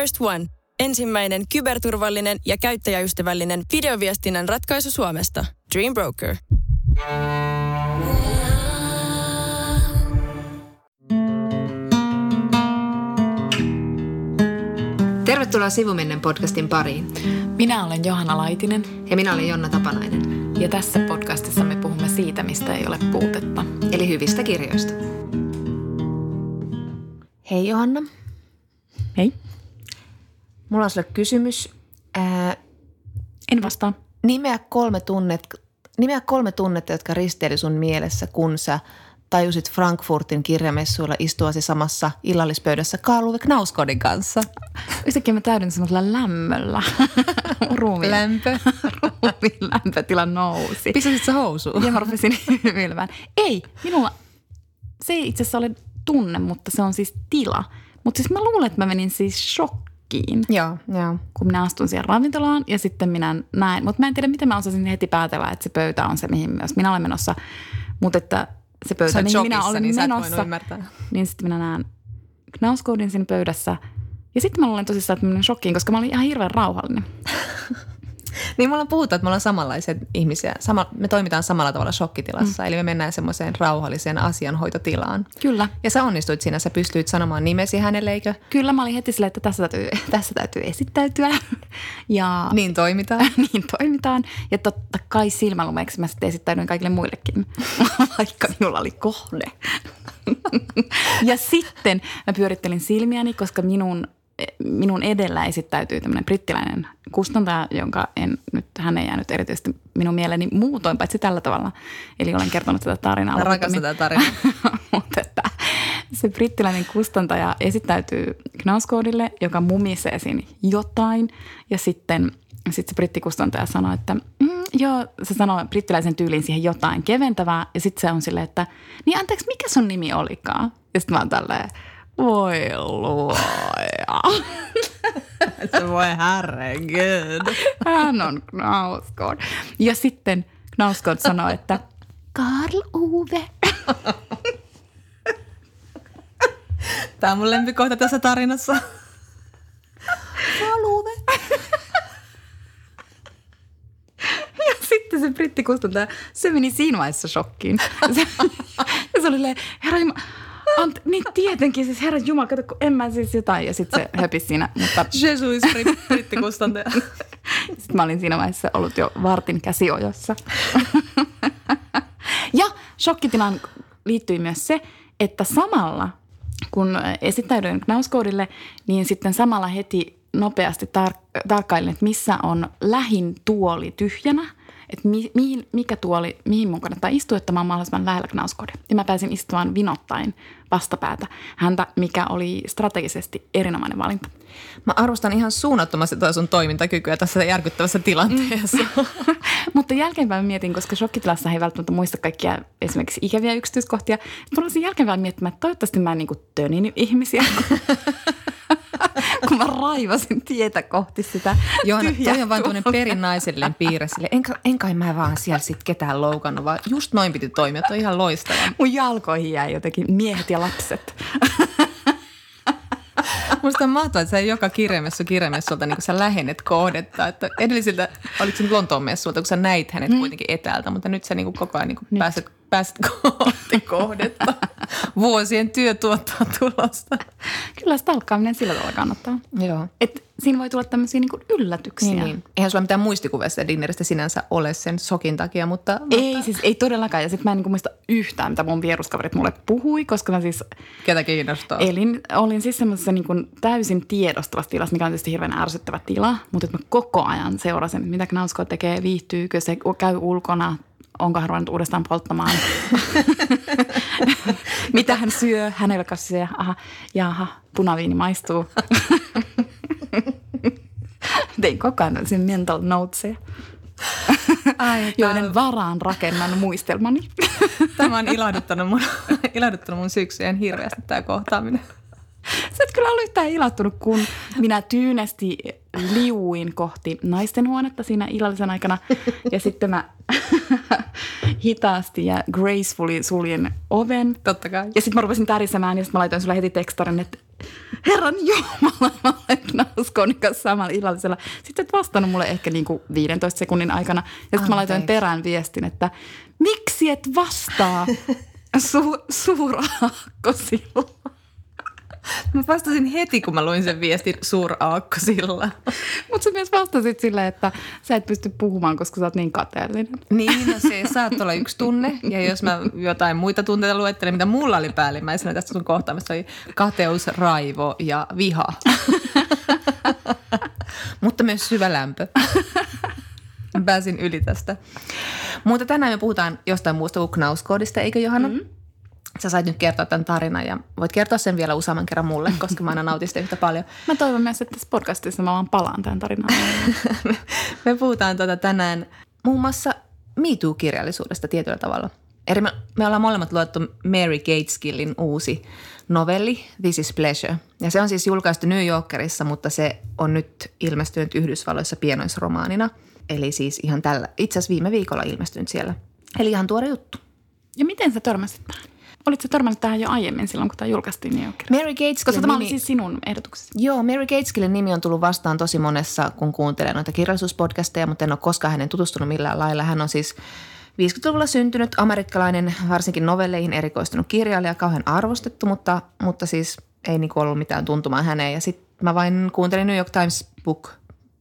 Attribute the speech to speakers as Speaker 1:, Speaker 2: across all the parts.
Speaker 1: First One. Ensimmäinen kyberturvallinen ja käyttäjäystävällinen videoviestinnän ratkaisu Suomesta. Dream Broker.
Speaker 2: Tervetuloa Sivumennen podcastin pariin.
Speaker 3: Minä olen Johanna Laitinen.
Speaker 2: Ja minä olen Jonna Tapanainen.
Speaker 3: Ja tässä podcastissa me puhumme siitä, mistä ei ole puutetta.
Speaker 2: Eli hyvistä kirjoista. Hei Johanna.
Speaker 3: Hei.
Speaker 2: Mulla on sulle kysymys. Ää,
Speaker 3: En vastaa.
Speaker 2: nimeä, kolme tunnet, nimeä kolme tunnetta, jotka risteili sun mielessä, kun sä tajusit Frankfurtin kirjamessuilla istuasi samassa illallispöydässä Karl Uwe Knauskodin kanssa.
Speaker 3: Yhtäkkiä mä täydyn semmoisella lämmöllä. Ruumiin,
Speaker 2: Lämpö.
Speaker 3: ruumiin lämpötila nousi.
Speaker 2: Pistäsit sä housuun?
Speaker 3: Ja mä rupesin hymyilemään. Ei, minulla se ei itse asiassa ole tunne, mutta se on siis tila. Mutta siis mä luulen, että mä menin siis shokkiin,
Speaker 2: Joo, joo.
Speaker 3: kun minä astun siihen ravintolaan ja sitten minä näin. Mutta mä en tiedä, miten mä osasin heti päätellä, että se pöytä on se, mihin myös minä olen menossa. Mutta että se pöytä,
Speaker 2: Sä
Speaker 3: mihin minä olen
Speaker 2: niin
Speaker 3: menossa,
Speaker 2: ymmärtää.
Speaker 3: niin sitten minä näen Knauskoodin siinä pöydässä. Ja sitten mä luulen tosissaan, että mä menin shokkiin, koska mä olin ihan hirveän rauhallinen.
Speaker 2: Niin me ollaan puhuttu, että me ollaan samanlaisia ihmisiä. Sama, me toimitaan samalla tavalla shokkitilassa. Mm. Eli me mennään semmoiseen rauhalliseen asianhoitotilaan.
Speaker 3: Kyllä.
Speaker 2: Ja sä onnistuit siinä, sä pystyit sanomaan nimesi hänelle, eikö?
Speaker 3: Kyllä mä olin heti silleen, että tässä täytyy, tässä täytyy esittäytyä. Ja
Speaker 2: Niin toimitaan.
Speaker 3: niin toimitaan. Ja totta kai silmälumeeksi mä sitten esittäydyin kaikille muillekin, vaikka minulla oli kohde. ja sitten mä pyörittelin silmiäni, koska minun, minun edellä esittäytyi tämmöinen brittiläinen kustantaja, jonka en nyt, hän ei jäänyt erityisesti minun mieleeni muutoin, paitsi tällä tavalla. Eli olen kertonut tätä tarinaa.
Speaker 2: Mä rakastan tätä tarinaa.
Speaker 3: Mutta että se brittiläinen kustantaja esittäytyy Knauskoodille, joka mumisee siinä jotain. Ja sitten sit se brittikustantaja sanoo, että mm, joo, se sanoo brittiläisen tyyliin siihen jotain keventävää. Ja sitten se on silleen, että niin anteeksi, mikä sun nimi olikaan? Ja sitten mä oon tälleen, voi luoja.
Speaker 2: se voi herregud.
Speaker 3: Hän on Knauskood. Ja sitten Knauskood sanoo, että Karl Uwe.
Speaker 2: Tämä on mun lempikohta tässä tarinassa.
Speaker 3: Haluve. Ja sitten se brittikustantaja, se meni siinä vaiheessa shokkiin. Se, se oli herra Ant, niin tietenkin, siis herra Jumala, kato, kun en mä siis jotain. Ja sitten se höpisi siinä, mutta
Speaker 2: Jesus, brittikustantaja.
Speaker 3: sitten mä olin siinä vaiheessa ollut jo vartin käsiojossa. ja shokkitilaan liittyi myös se, että samalla kun esittäydyin Knauskoodille, niin sitten samalla heti nopeasti tar- tarkkailin, että missä on lähin tuoli tyhjänä, että mi- mihin, mikä tuoli, mihin mun kannattaa istua, että mä oon mahdollisimman lähellä Knauskoodia. Ja mä pääsin istumaan vinottain vastapäätä häntä, mikä oli strategisesti erinomainen valinta.
Speaker 2: Mä arvostan ihan suunnattomasti toi sun toimintakykyä tässä järkyttävässä tilanteessa.
Speaker 3: Mutta jälkeenpäin mietin, koska shokkitilassa ei välttämättä muista kaikkia esimerkiksi ikäviä yksityiskohtia. Mutta olisin jälkeenpäin miettimään, että toivottavasti mä en niin tönin ihmisiä. kun mä raivasin tietä kohti sitä
Speaker 2: Johanna,
Speaker 3: tyhjää
Speaker 2: toi on vaan
Speaker 3: tuolia.
Speaker 2: perinaisellinen piirre sille. En, en kai mä vaan siellä sit ketään loukannut, vaan just noin piti toimia. Toi ihan loistava.
Speaker 3: Mun jalkoihin jäi jotenkin miehet ja lapset.
Speaker 2: Musta on mahtavaa, että sä joka kirjamessu kirjamessulta niin sä lähennet kohdetta. Että edellisiltä, oliko se nyt Lontoon messulta, kun sä näit hänet
Speaker 3: Mm.
Speaker 2: kuitenkin etäältä, mutta nyt sä niin koko ajan niin pääset, pääset kohti kohdetta. Vuosien työ tuottaa tulosta.
Speaker 3: Kyllä stalkkaaminen sillä tavalla kannattaa.
Speaker 2: Joo.
Speaker 3: Et siinä voi tulla tämmöisiä niin yllätyksiä.
Speaker 2: Niin, niin. Eihän sulla mitään muistikuvia sitä dinneristä sinänsä ole sen sokin takia, mutta...
Speaker 3: Ei, siis ei todellakaan. Ja sitten mä en niin muista yhtään, mitä mun vieruskaverit mulle puhui, koska mä siis
Speaker 2: Ketä kiinnostaa?
Speaker 3: Elin, olin siis semmoisessa niin kuin täysin tiedostavassa tilassa, mikä on tietysti hirveän ärsyttävä tila, mutta että mä koko ajan seurasin, mitä Knausko tekee, viihtyykö se, käy ulkona, onko hän ruvennut uudestaan polttamaan, mitä hän syö, hänellä kasvisia, aha, jaha, punaviini maistuu. Tein koko ajan tällaisia mental notesia,
Speaker 2: Ai,
Speaker 3: joiden varaan rakennan muistelmani.
Speaker 2: Tämä on ilahduttanut mun, ilahduttanut mun syksyä ihan hirveästi tämä kohtaaminen.
Speaker 3: Sä et kyllä ollut yhtään ilahtunut, kun minä tyynesti liuin kohti naisten huonetta siinä illallisen aikana. Ja sitten mä hitaasti ja gracefully suljen oven.
Speaker 2: Totta kai.
Speaker 3: Ja sitten mä rupesin tärisemään ja sitten mä laitoin sulle heti tekstarin, että Herran Jumala, mä olen Knauskonin kanssa samalla illallisella. Sitten et vastannut mulle ehkä niinku 15 sekunnin aikana. Ja sitten mä laitoin perään viestin, että miksi et vastaa su- suuraakko
Speaker 2: Mä vastasin heti, kun mä luin sen viestin suuraakko-silla.
Speaker 3: Mutta sä myös vastasit silleen, että sä et pysty puhumaan, koska sä oot niin kateellinen.
Speaker 2: Niin, no se saattaa olla yksi tunne. Ja jos mä jotain muita tunteita luettelen, mitä mulla oli päällimmäisenä tästä sun kohtaamista, oli kateus, raivo ja viha. Mutta myös syvä lämpö. Mä Pääsin yli tästä. Mutta tänään me puhutaan jostain muusta kuin Knauskoodista, eikö Johanna? Mm. Sä sait nyt kertoa tämän tarinan ja voit kertoa sen vielä useamman kerran mulle, koska mä aina nautin sitä yhtä paljon.
Speaker 3: Mä toivon myös, että tässä podcastissa mä vaan palaan tämän tarinaan.
Speaker 2: Me puhutaan tuota tänään muun muassa MeToo-kirjallisuudesta tietyllä tavalla. Eri me, me ollaan molemmat luettu Mary Gateskillin uusi novelli This is Pleasure. Ja se on siis julkaistu New Yorkerissa, mutta se on nyt ilmestynyt Yhdysvalloissa pienoisromaanina. Eli siis ihan tällä, itse asiassa viime viikolla ilmestynyt siellä. Eli ihan tuore juttu.
Speaker 3: Ja miten sä törmäsit tähän? Olitko törmännyt tähän jo aiemmin silloin, kun tämä julkaistiin New Yorkilla?
Speaker 2: Mary Gateskillin
Speaker 3: Koska tämä oli
Speaker 2: nimi-
Speaker 3: siis sinun ehdotuksesi.
Speaker 2: Joo, Mary Gateskillin nimi on tullut vastaan tosi monessa, kun kuuntelee noita kirjallisuuspodcasteja, mutta en ole koskaan hänen tutustunut millään lailla. Hän on siis 50-luvulla syntynyt amerikkalainen, varsinkin novelleihin erikoistunut kirjailija, kauhean arvostettu, mutta, mutta siis ei niinku ollut mitään tuntumaa häneen. Ja sitten mä vain kuuntelin New York Times Book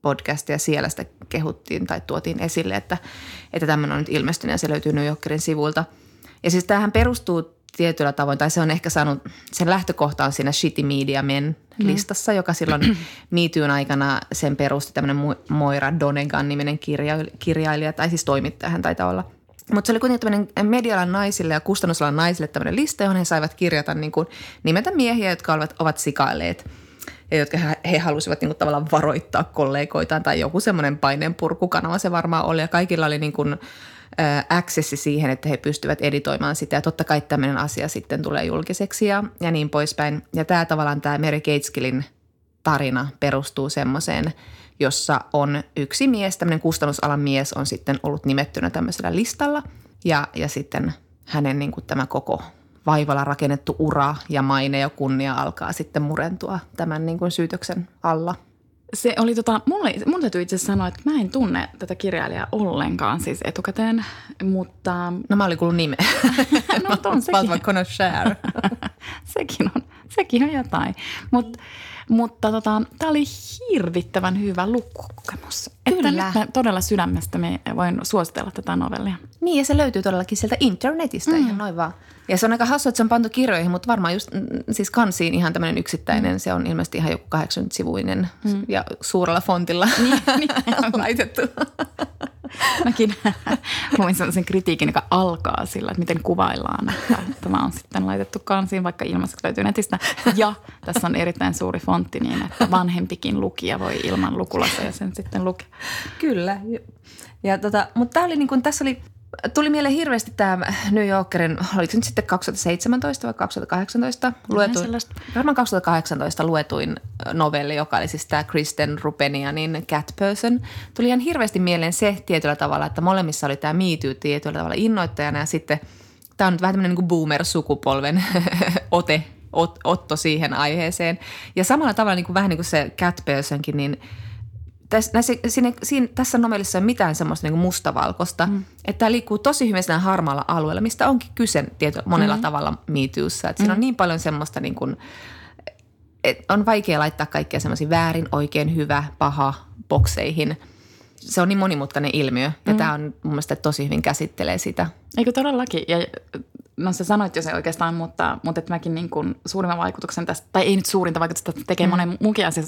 Speaker 2: podcastia, siellä sitä kehuttiin tai tuotiin esille, että, että tämmöinen on nyt ilmestynyt ja se löytyy New Yorkerin sivuilta. Ja siis tämähän perustuu tietyllä tavoin, tai se on ehkä saanut, sen lähtökohta on siinä Shitty Media Men listassa, joka silloin MeToon aikana sen perusti tämmöinen Mo- Moira Donegan niminen kirja, kirjailija, tai siis toimittaja hän taitaa olla. Mutta se oli kuitenkin tämmöinen medialan naisille ja kustannusalan naisille tämmöinen lista, johon he saivat kirjata niin kuin nimetä miehiä, jotka ovat, ovat sikailleet ja jotka he, he halusivat niin kuin tavallaan varoittaa kollegoitaan tai joku semmoinen paineenpurkukanava se varmaan oli ja kaikilla oli niin kuin, accessi siihen, että he pystyvät editoimaan sitä ja totta kai tämmöinen asia sitten tulee julkiseksi ja, ja niin poispäin. Ja tämä tavallaan tämä Mary Gateskillin tarina perustuu semmoiseen, jossa on yksi mies, tämmöinen kustannusalan mies on sitten ollut nimettynä tämmöisellä listalla ja, ja sitten hänen niin kuin tämä koko vaivalla rakennettu ura ja maine ja kunnia alkaa sitten murentua tämän niin kuin syytöksen alla.
Speaker 3: Se oli tota, mulle, mun täytyy itse sanoa, että mä en tunne tätä kirjailijaa ollenkaan siis etukäteen, mutta
Speaker 2: No mä olin kuullut nimeä.
Speaker 3: no, mutta on sekin.
Speaker 2: Valtava Conor Share.
Speaker 3: sekin, on, sekin on jotain. Mut, mutta tota, tämä oli hirvittävän hyvä lukukokemus. Että
Speaker 2: Kyllä.
Speaker 3: nyt mä todella sydämestä me voin suositella tätä novellia.
Speaker 2: Niin ja se löytyy todellakin sieltä internetistä mm. ihan noin vaan. Ja se on aika hassu, että se on pantu kirjoihin, mutta varmaan just mm, siis kansiin ihan tämmöinen yksittäinen. Mm. Se on ilmeisesti ihan joku 80-sivuinen mm. ja suurella fontilla niin, niin, laitettu.
Speaker 3: Mäkin luin sellaisen kritiikin, joka alkaa sillä, että miten kuvaillaan, että tämä on sitten laitettu kansiin, vaikka ilmaiseksi löytyy netistä. Ja tässä on erittäin suuri fontti niin, että vanhempikin lukija voi ilman lukulaseja sen sitten lukea.
Speaker 2: Kyllä. Ja, tota, mutta tää oli niin kuin, tässä oli, tuli mieleen hirveästi tämä New Yorkerin, oliko se nyt sitten 2017 vai 2018 luetuin, varmaan 2018 luetuin novelli, joka oli siis tämä Kristen Rupenianin Cat Person. Tuli ihan hirveästi mieleen se tietyllä tavalla, että molemmissa oli tämä Me Too tietyllä tavalla innoittajana ja sitten tämä on nyt vähän tämmöinen niin boomer-sukupolven ote, ot, otto siihen aiheeseen. Ja samalla tavalla niin kuin, vähän niin kuin se Cat Personkin, niin tässä, näissä, siinä, siinä, tässä novellissa ei ole mitään semmoista niin mustavalkoista, mm. että tämä liikkuu tosi hyvin siinä harmaalla alueella, mistä onkin kyse tietyllä, monella mm. tavalla MeToossa. Että siinä on niin paljon semmoista niin kuin, et on vaikea laittaa kaikkea semmoisia väärin, oikein, hyvä, paha bokseihin. Se on niin monimutkainen ilmiö ja mm. tämä on mun mielestä tosi hyvin käsittelee sitä.
Speaker 3: Eikö todellakin? Ja no sä sanoit jo se oikeastaan, mutta, mutta että mäkin niin kuin suurimman vaikutuksen tästä, tai ei nyt suurinta vaikutusta, tekee mm. monen munkin asia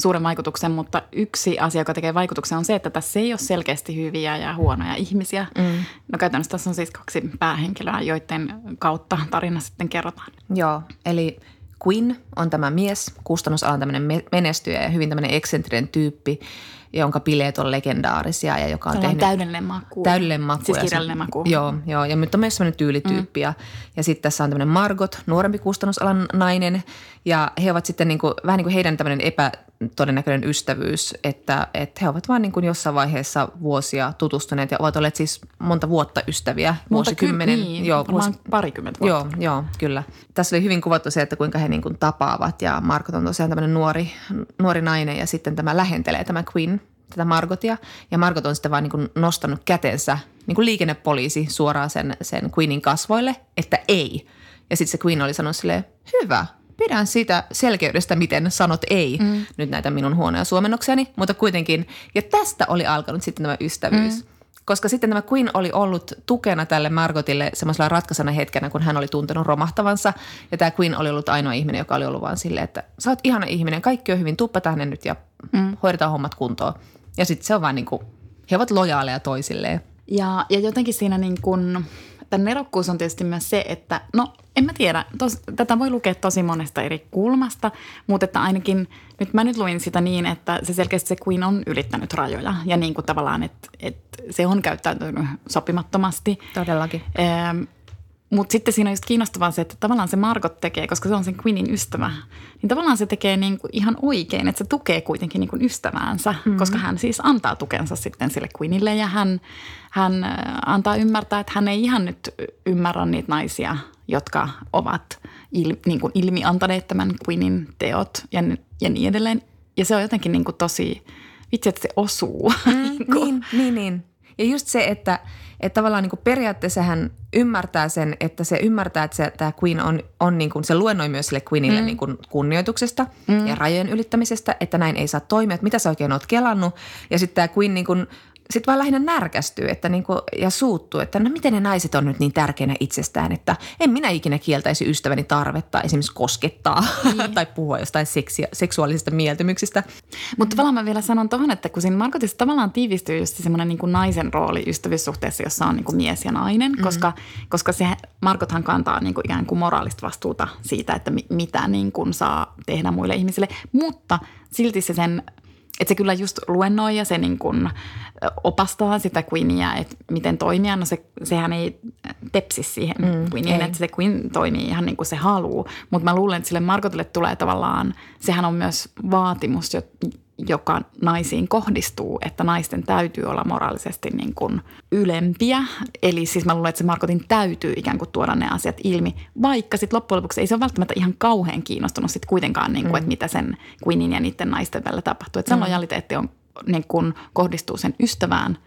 Speaker 3: suuren vaikutuksen, mutta yksi asia, joka tekee vaikutuksen on se, että tässä ei ole selkeästi hyviä ja huonoja ihmisiä. Mm. No käytännössä tässä on siis kaksi päähenkilöä, joiden kautta tarina sitten kerrotaan.
Speaker 2: Joo, eli Quinn on tämä mies, kustannusalan tämmöinen me- menestyjä ja hyvin tämmöinen eksentrinen tyyppi, jonka bileet on legendaarisia ja joka on
Speaker 3: Tällainen
Speaker 2: tehnyt...
Speaker 3: täydellinen maku.
Speaker 2: Täydellinen maku.
Speaker 3: Siis kirjallinen maku.
Speaker 2: Joo, joo, ja mutta myös semmoinen tyylityyppi. Mm. Ja, ja sitten tässä on tämmöinen Margot, nuorempi kustannusalan nainen. Ja he ovat sitten niin kuin, vähän niin kuin heidän tämmöinen epä, todennäköinen ystävyys, että, että he ovat vain niin kuin jossain vaiheessa vuosia tutustuneet ja ovat olleet siis monta vuotta ystäviä, vuosikymmenen.
Speaker 3: Ky- niin, joo, vuos... parikymmentä vuotta.
Speaker 2: Joo, joo, kyllä. Tässä oli hyvin kuvattu se, että kuinka he niin kuin tapaavat ja Margot on tosiaan tämmöinen nuori, nuori nainen ja sitten tämä lähentelee tämä Queen tätä Margotia. Ja Margot on sitten vaan niin kuin nostanut kätensä niin kuin liikennepoliisi suoraan sen, sen Queenin kasvoille, että ei. Ja sitten se Queen oli sanonut silleen, hyvä, pidän sitä selkeydestä, miten sanot ei. Mm. Nyt näitä minun huonoja suomennoksiani, mutta kuitenkin. Ja tästä oli alkanut sitten tämä ystävyys. Mm. Koska sitten tämä Queen oli ollut tukena tälle Margotille semmoisella ratkaisena hetkenä, kun hän oli tuntenut romahtavansa. Ja tämä Queen oli ollut ainoa ihminen, joka oli ollut vaan silleen, että sä oot ihana ihminen, kaikki on hyvin, tuppa tänne nyt ja mm. hoidetaan hommat kuntoon. Ja sitten se on vaan niin kuin, he ovat lojaaleja toisilleen.
Speaker 3: Ja, ja jotenkin siinä niin kuin, tämän nerokkuus on tietysti myös se, että no en mä tiedä, tos, tätä voi lukea tosi monesta eri kulmasta, mutta että ainakin nyt mä nyt luin sitä niin, että se selkeästi se Queen on ylittänyt rajoja ja niin kuin tavallaan, että, että se on käyttäytynyt sopimattomasti.
Speaker 2: Todellakin.
Speaker 3: Ehm, mutta sitten siinä on just kiinnostavaa se, että tavallaan se Margot tekee, koska se on sen Queenin ystävä, niin tavallaan se tekee niinku ihan oikein, että se tukee kuitenkin niinku ystäväänsä, mm-hmm. koska hän siis antaa tukensa sitten sille Queenille ja hän, hän äh, antaa ymmärtää, että hän ei ihan nyt ymmärrä niitä naisia, jotka ovat il, niin kuin ilmiantaneet tämän Queenin teot ja, ja niin edelleen. Ja se on jotenkin niin kuin tosi, vitsi, että se osuu.
Speaker 2: Mm, niin, niin, niin. Ja just se, että – että tavallaan niin kuin periaatteessa hän ymmärtää sen, että se ymmärtää, että se, tämä Queen on, on niin kuin, se luennoi myös sille Queenille mm. niin kuin kunnioituksesta mm. ja rajojen ylittämisestä, että näin ei saa toimia, että mitä sä oikein oot kelannut. Ja sitten tämä Queen niin kuin sitten vaan lähinnä närkästyy että niinku, ja suuttuu, että no miten ne naiset on nyt niin tärkeänä itsestään, että en minä ikinä kieltäisi ystäväni tarvetta esimerkiksi koskettaa niin. tai puhua jostain seksia, seksuaalisista mieltymyksistä.
Speaker 3: Mutta tavallaan mä vielä sanon tuohon, että kun siinä Markotissa tavallaan tiivistyy just semmoinen niin naisen rooli ystävyyssuhteessa, jossa on niin kuin mies ja nainen, mm-hmm. koska, koska se Markothan kantaa niin kuin ikään kuin moraalista vastuuta siitä, että mitä niin kuin saa tehdä muille ihmisille, mutta silti se sen – että se kyllä just luennoi ja se niin kuin opastaa sitä Queenia, että miten toimia. No se, sehän ei tepsi siihen mm, Queeniin, että se Queen toimii ihan niin kuin se haluaa. Mutta mä luulen, että sille Margotille tulee tavallaan, sehän on myös vaatimus, joka naisiin kohdistuu, että naisten täytyy olla moraalisesti niin kuin ylempiä. Eli siis mä luulen, että se Markotin täytyy ikään kuin tuoda ne asiat ilmi, vaikka sitten loppujen lopuksi ei se ole välttämättä ihan kauhean kiinnostunut sitten kuitenkaan, niin kuin, mm. että mitä sen Queenin ja niiden naisten välillä tapahtuu. Että se mm. lojaliteetti on, niin kuin, kohdistuu sen ystävään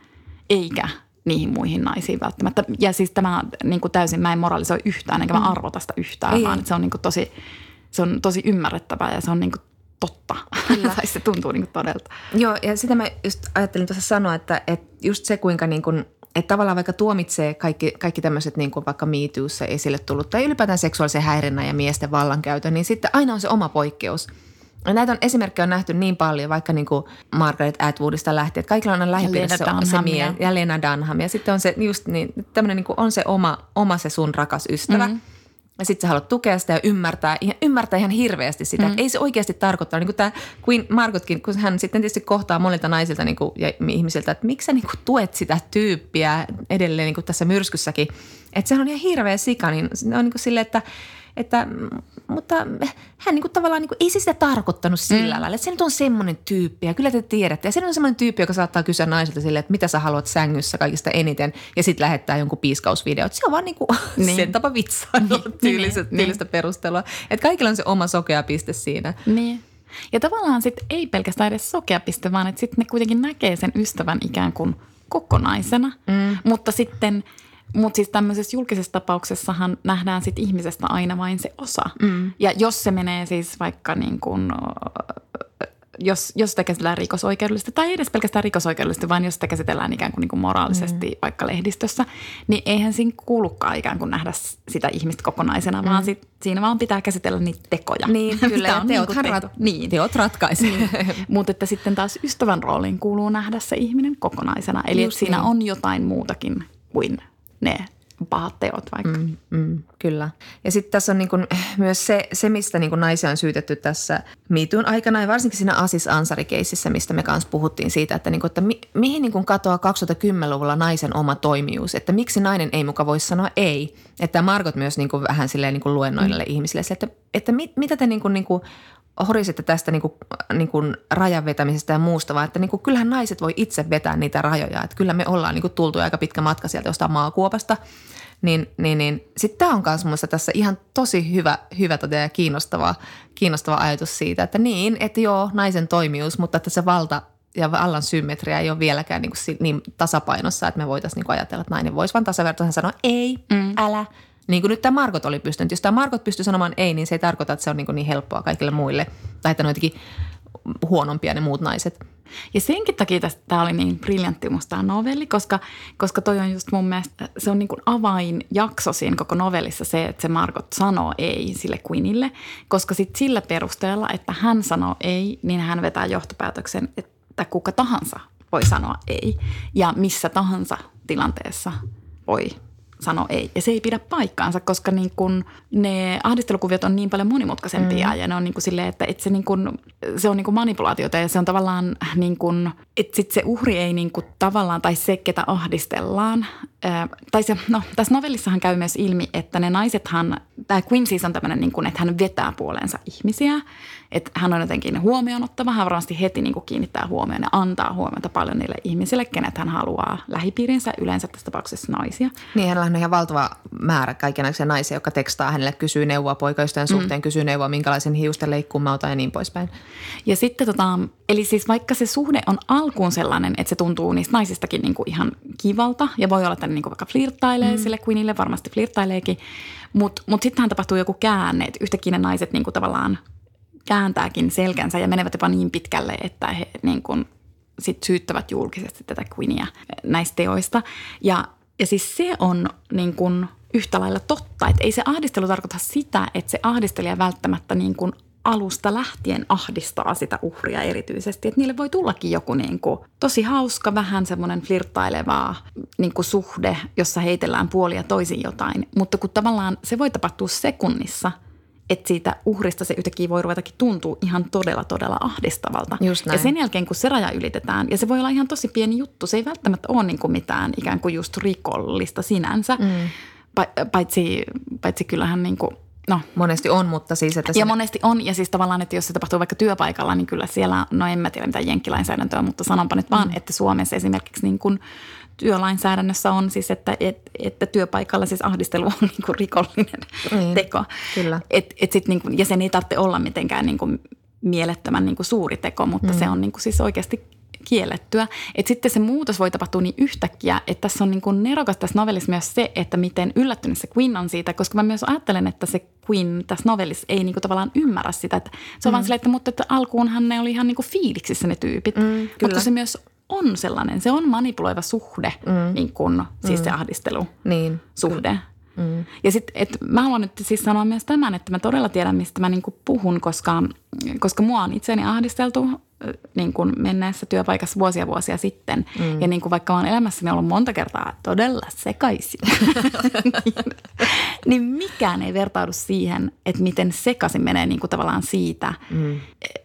Speaker 3: eikä niihin muihin naisiin välttämättä. Ja siis tämä niin kuin täysin, mä en moralisoi yhtään, enkä mä mm. arvota sitä yhtään, ei. vaan että se on niin kuin tosi, se on tosi ymmärrettävää ja se on niin kuin totta. Tai se tuntuu niin kuin todelta.
Speaker 2: Joo, ja sitä mä just ajattelin tuossa sanoa, että, että just se kuinka niin kuin, että tavallaan vaikka tuomitsee kaikki, kaikki tämmöiset niin kuin vaikka MeToossa esille tullut tai ylipäätään seksuaalisen häirinnän ja miesten vallankäytön, niin sitten aina on se oma poikkeus. Ja näitä on esimerkkejä on nähty niin paljon, vaikka niin kuin Margaret Atwoodista lähtien, että kaikilla on aina lähipiirissä se, se mie- ja Lena Dunham. Ja sitten on se just niin, tämmöinen niin kuin on se oma, oma se sun rakas ystävä. Mm-hmm ja sitten sä haluat tukea sitä ja ymmärtää, ymmärtää ihan hirveästi sitä. Mm. Ei se oikeasti tarkoittaa, niin kuin tämä Queen Margotkin, kun hän sitten tietysti kohtaa monilta naisilta niin kuin, ja ihmisiltä, että miksi sä niin kuin, tuet sitä tyyppiä edelleen niin kuin tässä myrskyssäkin. Että se on ihan hirveä sika, niin on niin kuin silleen, että – että, mutta hän niin kuin tavallaan niin kuin, ei se sitä tarkoittanut sillä mm. lailla. Että se nyt on semmoinen tyyppi ja kyllä te tiedätte. Ja se on semmoinen tyyppi, joka saattaa kysyä naiselta silleen, että mitä sä haluat sängyssä kaikista eniten ja sitten lähettää jonkun piiskausvideo. Se on vaan niin kuin niin. sen tapa vitsaa niin. tyylistä, niin. tyylistä perustelua. Että kaikilla on se oma sokea piste siinä.
Speaker 3: Niin. Ja tavallaan sitten ei pelkästään edes sokea piste, vaan että sitten ne kuitenkin näkee sen ystävän ikään kuin kokonaisena. Mm. Mutta sitten – mutta siis tämmöisessä julkisessa tapauksessahan nähdään sit ihmisestä aina vain se osa. Mm. Ja jos se menee siis vaikka niin kuin, jos, jos sitä käsitellään rikosoikeudellisesti, tai ei edes pelkästään rikosoikeudellisesti, vaan jos sitä käsitellään ikään kuin, niin kuin moraalisesti mm. vaikka lehdistössä, niin eihän siinä kuulukaan ikään kuin nähdä sitä ihmistä kokonaisena, mm. vaan sit, siinä vaan pitää käsitellä niitä tekoja.
Speaker 2: Niin, kyllä, on teot,
Speaker 3: niin rat, niin. teot ratkaisi. Niin. Mutta että sitten taas ystävän rooliin kuuluu nähdä se ihminen kokonaisena, eli että siinä niin. on jotain muutakin kuin ne pahat teot vaikka. Mm,
Speaker 2: mm, kyllä. Ja sitten tässä on niinku myös se, se mistä niinku naisia on syytetty tässä miituun aikana ja varsinkin siinä Asis Ansari-keississä, mistä me kanssa puhuttiin siitä, että, niinku, että mi, mihin niinku katoaa 2010-luvulla naisen oma toimijuus, että miksi nainen ei muka voi sanoa ei. Että Margot myös niinku vähän silleen niinku luennoille mm. ihmisille, että, että mit, mitä te niinku, niinku horisitte tästä niin kuin, niin kuin rajan vetämisestä ja muusta, vaan että niin kuin, kyllähän naiset voi itse vetää niitä rajoja. Että kyllä me ollaan niin kuin, tultu aika pitkä matka sieltä jostain maakuopasta. Niin, niin, niin. sitten tämä on myös minusta tässä ihan tosi hyvä, hyvä tota ja kiinnostava, kiinnostava ajatus siitä, että niin, että joo, naisen toimijuus, mutta että se valta ja vallan symmetria ei ole vieläkään niin, kuin niin tasapainossa, että me voitaisiin niin ajatella, että nainen voisi vain tasavertaisesti sanoa ei, mm. älä. Niin kuin nyt tämä Margot oli pystynyt. Jos tämä Margot pystyy sanomaan ei, niin se ei tarkoita, että se on niin, niin helppoa kaikille muille. Tai että jotenkin huonompia ne muut naiset.
Speaker 3: Ja senkin takia tämä oli niin briljantti musta tämä novelli, koska, koska toi on just mun mielestä, se on niin kuin avainjakso siinä koko novellissa se, että se Margot sanoo ei sille Queenille, koska sitten sillä perusteella, että hän sanoo ei, niin hän vetää johtopäätöksen, että kuka tahansa voi sanoa ei ja missä tahansa tilanteessa voi sano ei. Ja se ei pidä paikkaansa, koska niin kun ne ahdistelukuviot on niin paljon monimutkaisempia mm. ja ne on niin kuin silleen, että, että se, niin kun, se on niin kuin manipulaatiota ja se on tavallaan niin kuin, että sit se uhri ei niin kuin tavallaan tai se, ketä ahdistellaan. Ää, tai se, no tässä novellissahan käy myös ilmi, että ne naisethan, tämä Quincy on tämmöinen niin kuin, että hän vetää puoleensa ihmisiä – että hän on jotenkin huomioon ottava. Hän varmasti heti niin kuin kiinnittää huomioon ja antaa huomiota paljon niille ihmisille, kenet hän haluaa lähipiirinsä, yleensä tässä tapauksessa naisia.
Speaker 2: Niin, hänellä on ihan valtava määrä kaikenlaisia naisia, jotka tekstaa hänelle, kysyy neuvoa poikaystävän mm. suhteen, kysyy neuvoa, minkälaisen hiusten leikkuun mä otan ja niin poispäin.
Speaker 3: Ja sitten tota, eli siis vaikka se suhde on alkuun sellainen, että se tuntuu niistä naisistakin niin kuin ihan kivalta ja voi olla, että ne niin kuin vaikka flirttailee mm. sille Queenille, varmasti flirttaileekin, mutta mut, mut sittenhän tapahtuu joku käänne, että yhtäkkiä ne naiset niin kuin tavallaan – kääntääkin selkänsä ja menevät jopa niin pitkälle, että he niin kuin sit syyttävät julkisesti tätä Queenia näistä teoista. Ja, ja siis se on niin kuin yhtä lailla totta, että ei se ahdistelu tarkoita sitä, että se ahdistelija välttämättä niin kuin alusta lähtien ahdistaa sitä uhria erityisesti. Että niille voi tullakin joku niin kuin tosi hauska, vähän semmoinen flirttailevaa niin kuin suhde, jossa heitellään puolia toisin jotain. Mutta kun tavallaan se voi tapahtua sekunnissa – että siitä uhrista se yhtäkkiä voi ruvetakin tuntua ihan todella, todella ahdistavalta.
Speaker 2: Just näin.
Speaker 3: Ja sen jälkeen, kun se raja ylitetään, ja se voi olla ihan tosi pieni juttu, se ei välttämättä ole niin kuin mitään ikään kuin just rikollista sinänsä, mm. paitsi, paitsi kyllähän niin kuin No.
Speaker 2: Monesti on, mutta siis... Että
Speaker 3: ja sinä... monesti on, ja siis tavallaan, että jos se tapahtuu vaikka työpaikalla, niin kyllä siellä, no en mä tiedä mitä jenkkilainsäädäntöä, mutta sanonpa nyt vaan, mm. että Suomessa esimerkiksi niin kuin työlainsäädännössä on siis, että, et, että työpaikalla siis ahdistelu on niin kuin rikollinen niin, teko.
Speaker 2: Kyllä.
Speaker 3: Et, et sit niin kuin, ja sen ei tarvitse olla mitenkään niin kuin mielettömän niin kuin suuri teko, mutta mm. se on niin kuin siis oikeasti kiellettyä. Et sitten se muutos voi tapahtua niin yhtäkkiä, että tässä on niin kuin nerokas tässä novellissa myös se, että miten yllättynyt se Queen on siitä, koska mä myös ajattelen, että se Queen tässä novellissa ei niin kuin tavallaan ymmärrä sitä. Että se on mm. vaan silleen, että, mutta että alkuunhan ne oli ihan niin kuin fiiliksissä ne tyypit, mm, mutta se myös on sellainen, se on manipuloiva suhde, mm. niin kuin, siis mm. se ahdistelu niin. suhde. Mm. Ja sitten, mä haluan nyt siis sanoa myös tämän, että mä todella tiedän, mistä mä niinku puhun, koska, koska mua on itseäni ahdisteltu niin kuin menneessä työpaikassa vuosia vuosia sitten. Mm. Ja niin kuin vaikka olen elämässäni ollut monta kertaa todella sekaisin, niin, niin mikään ei vertaudu siihen, että miten sekaisin menee niin kuin tavallaan siitä, mm.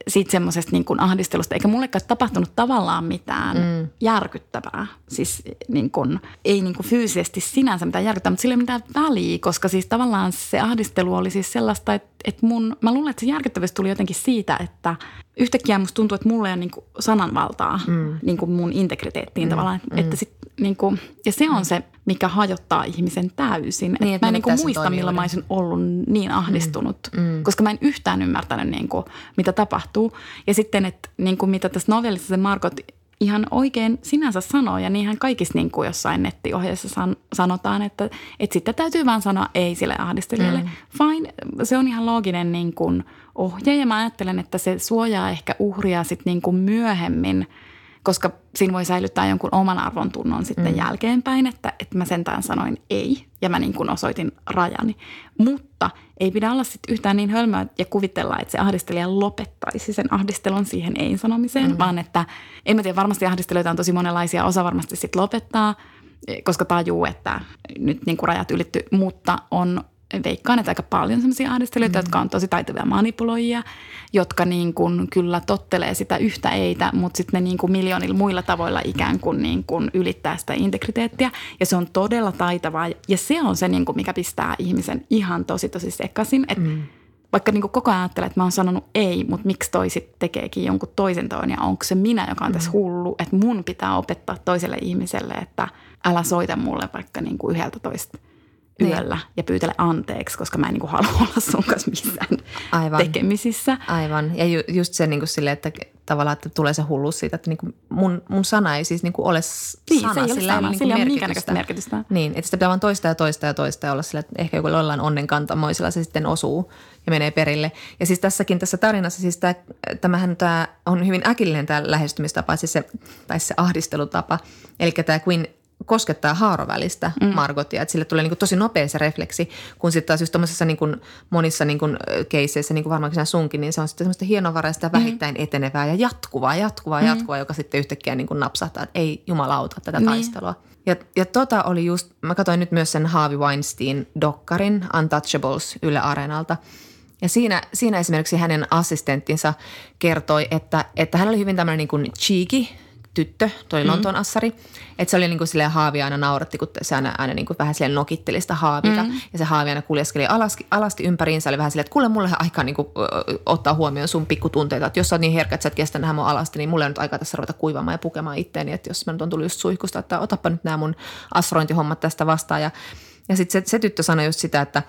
Speaker 3: siitä semmoisesta niin kuin ahdistelusta. Eikä mullekaan tapahtunut tavallaan mitään mm. järkyttävää. Siis niin kuin, ei niin kuin fyysisesti sinänsä mitään järkyttävää, mutta sillä ei mitään väliä, koska siis tavallaan se ahdistelu oli siis sellaista, että, että mun, mä luulen, että se järkyttävyys tuli jotenkin siitä, että – yhtäkkiä musta tuntuu, että mulla ei ole niin kuin sananvaltaa mm. niin kuin mun integriteettiin mm. tavallaan. Mm. Että sit, niin kuin, ja se on mm. se, mikä hajottaa ihmisen täysin. Niin, että mä en niin kuin muista, milloin mä olisin ollut niin ahdistunut, mm. Mm. koska mä en yhtään ymmärtänyt, niin kuin, mitä tapahtuu. Ja sitten, että niin kuin, mitä tässä novellissa se Margot ihan oikein sinänsä sanoo, ja niinhän kaikissa niin kuin jossain nettiohjeessa san, sanotaan, että, että sitten täytyy vaan sanoa ei sille ahdistelijalle. Mm. Fine, se on ihan looginen niin kuin ohje, ja mä ajattelen, että se suojaa ehkä uhria sitten niin kuin myöhemmin – koska siinä voi säilyttää jonkun oman arvon tunnon sitten mm. jälkeenpäin, että, että mä sentään sanoin ei ja mä niin kuin osoitin rajani. Mutta ei pidä olla sitten yhtään niin hölmöä ja kuvitella, että se ahdistelija lopettaisi sen ahdistelun siihen ei-sanomiseen, mm. vaan että en mä tiedä, varmasti ahdistelijoita on tosi monenlaisia, osa varmasti sitten lopettaa, koska tajuu, että nyt niin kuin rajat ylitty, mutta on veikkaan, että aika paljon sellaisia ahdistelijoita, mm. jotka on tosi taitavia manipuloijia, jotka niin kuin kyllä tottelee sitä yhtä eitä, mutta sitten ne niin kuin miljoonilla muilla tavoilla ikään kuin, niin kuin ylittää sitä integriteettiä. Ja se on todella taitavaa ja se on se, niin kuin mikä pistää ihmisen ihan tosi tosi sekaisin. Että mm. vaikka niin kuin koko ajan ajattelee, että mä oon sanonut ei, mutta miksi toiset tekeekin jonkun toisen toon ja onko se minä, joka on tässä hullu, että mun pitää opettaa toiselle ihmiselle, että älä soita mulle vaikka niin kuin yhdeltä toista
Speaker 2: Niin.
Speaker 3: yöllä ja pyytele anteeksi, koska mä en niin kuin halua olla sun kanssa missään
Speaker 2: Aivan.
Speaker 3: tekemisissä.
Speaker 2: Aivan. Ja ju, just se niin kuin sille, että tavallaan että tulee se hulluus siitä, että niin kuin mun, mun sana ei siis niin kuin ole
Speaker 3: Niin,
Speaker 2: sana.
Speaker 3: se ei ole
Speaker 2: sillä
Speaker 3: sana,
Speaker 2: niin
Speaker 3: sillä ei ole
Speaker 2: merkitystä.
Speaker 3: merkitystä.
Speaker 2: Niin, että sitä pitää vaan toista ja toista ja toista ja olla sillä, että ehkä joku jollain onnenkantamoisella se sitten osuu ja menee perille. Ja siis tässäkin tässä tarinassa, siis tämä, tämähän tämä on hyvin äkillinen tämä lähestymistapa, siis se, tai se ahdistelutapa. Eli tämä Queen koskettaa haarovälistä mm. Margotia, että sille tulee niin kuin tosi nopea se refleksi, kun sitten taas just tuommoisessa niin kuin monissa niin kuin keisseissä, niin kuin varmaankin sinä sunkin, niin se on sitten semmoista hienovaraista ja vähittäin etenevää ja jatkuvaa, jatkuvaa, jatkuvaa, joka sitten yhtäkkiä niin kuin napsahtaa, että ei jumalauta tätä
Speaker 3: Niin.
Speaker 2: taistelua. Ja, ja tota oli just, mä katsoin nyt myös sen Harvey Weinstein-dokkarin Untouchables Yle Areenalta. Ja siinä, siinä esimerkiksi hänen assistenttinsa kertoi, että, että hän oli hyvin tämmöinen niin kuin cheeky tyttö, toi Lontoon assari. Että se oli niin kuin silleen haavi aina nauratti, kun se aina, aina niin kuin vähän silleen nokitteli sitä haavita. Mm. Ja se haavi aina kuljeskeli alasti, alasti ympäriinsä. Oli vähän silleen, että kuule mulle aikaa niin kuin, ö, ottaa huomioon sun pikkutunteita. Että jos sä oot niin herkkä, että sä et kestä nähdä mun alasti, niin mulle on nyt aikaa tässä ruveta kuivamaan ja pukemaan itteeni. Että jos mä nyt on tullut just suihkusta, että otappa nyt nämä mun asrointihommat tästä vastaan. Ja, ja sitten se, se tyttö sanoi just sitä, että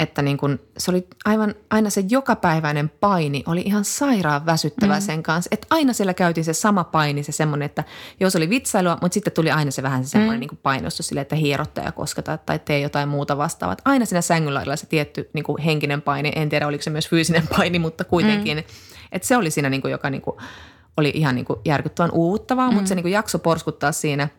Speaker 2: että niin kun, se oli aivan, aina se jokapäiväinen paini oli ihan sairaan väsyttävä mm. sen kanssa. Että aina siellä käytiin se sama paini, se semmoinen, että jos oli vitsailua, mutta sitten tuli aina se vähän se semmoinen mm. niin painostus sille, että hierotta ja kosketa tai tee jotain muuta vastaavaa. Aina siinä sängyllä oli se tietty niin kuin henkinen paini, en tiedä oliko se myös fyysinen paini, mutta kuitenkin. Mm. Että se oli siinä, niin kuin, joka niin kuin, oli ihan niin kuin järkyttävän uuvuttavaa, mm. mutta se niin kuin jakso porskuttaa siinä –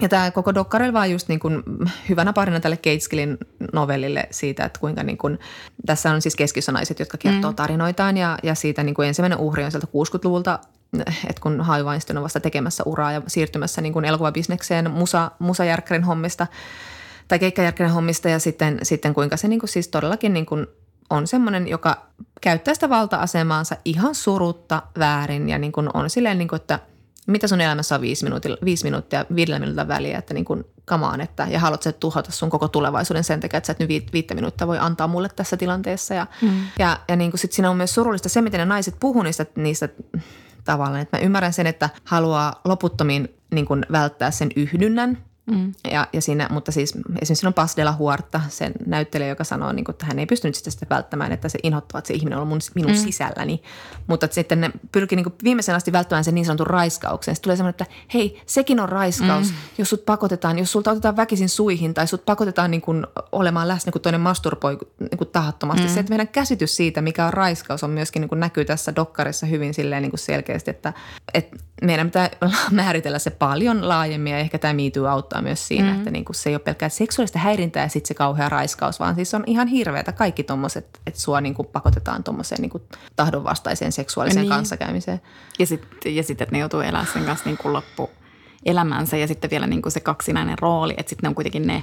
Speaker 2: ja tämä koko dokkarilla vaan just niin kuin hyvänä parina tälle Cateskillin novellille siitä, että kuinka niin kuin, tässä on siis keskiössä naiset, jotka kertoo mm. tarinoitaan ja, ja siitä niin kuin ensimmäinen uhri on sieltä 60-luvulta, että kun Harvey Weinstein on vasta tekemässä uraa ja siirtymässä niin kuin elokuvabisnekseen musa, musajärkkärin hommista tai keikkajärkkärin hommista ja sitten, sitten kuinka se niin kuin siis todellakin niin kuin on semmoinen, joka käyttää sitä valta-asemaansa ihan surutta väärin ja niin kuin on silleen, niin kuin, että – mitä sun elämässä on viisi minuuttia, viisi minuuttia viidellä minuutin väliä, että niin kuin kamaan, että ja haluat sä tuhota sun koko tulevaisuuden sen takia, että sä et nyt vi- viittä minuuttia voi antaa mulle tässä tilanteessa. Ja, mm. ja, ja niin kuin sit siinä on myös surullista se, miten ne naiset puhuu niistä, niistä tavallaan, että mä ymmärrän sen, että haluaa loputtomiin niin kuin välttää sen yhdynnän, Mm. Ja, ja siinä, mutta siis esimerkiksi siinä on Paz de la Huerta, sen näyttelijä, joka sanoo, niin kuin, että hän ei pystynyt sitä, sitä välttämään, että se inhottava, että se ihminen on mun, minun mm. sisälläni. Mutta että sitten ne pyrkii niin viimeisen asti välttämään sen niin sanotun raiskauksen. Sitten tulee semmoinen, että hei, sekin on raiskaus, mm. jos sut pakotetaan, jos sulta otetaan väkisin suihin tai sut pakotetaan niin kuin olemaan läsnä, kun toinen masturboi niin kuin tahattomasti. Mm. Se, että meidän käsitys siitä, mikä on raiskaus, on myöskin niin kuin näkyy tässä dokkarissa hyvin silleen niin kuin selkeästi, että, että meidän pitää määritellä se paljon laajemmin ja ehkä tämä Me Too auttaa myös siinä, mm. että niin kuin se ei ole pelkkää seksuaalista häirintää ja sitten se kauhea raiskaus, vaan siis on ihan hirveätä kaikki tuommoiset, että sua niin kuin pakotetaan tuommoiseen niin kuin tahdonvastaiseen seksuaaliseen niin. kanssakäymiseen.
Speaker 3: Ja sitten, ja sit, että ne joutuu elämään sen kanssa niin kuin loppu elämänsä ja sitten vielä niin kuin se kaksinainen rooli, että sitten ne on kuitenkin ne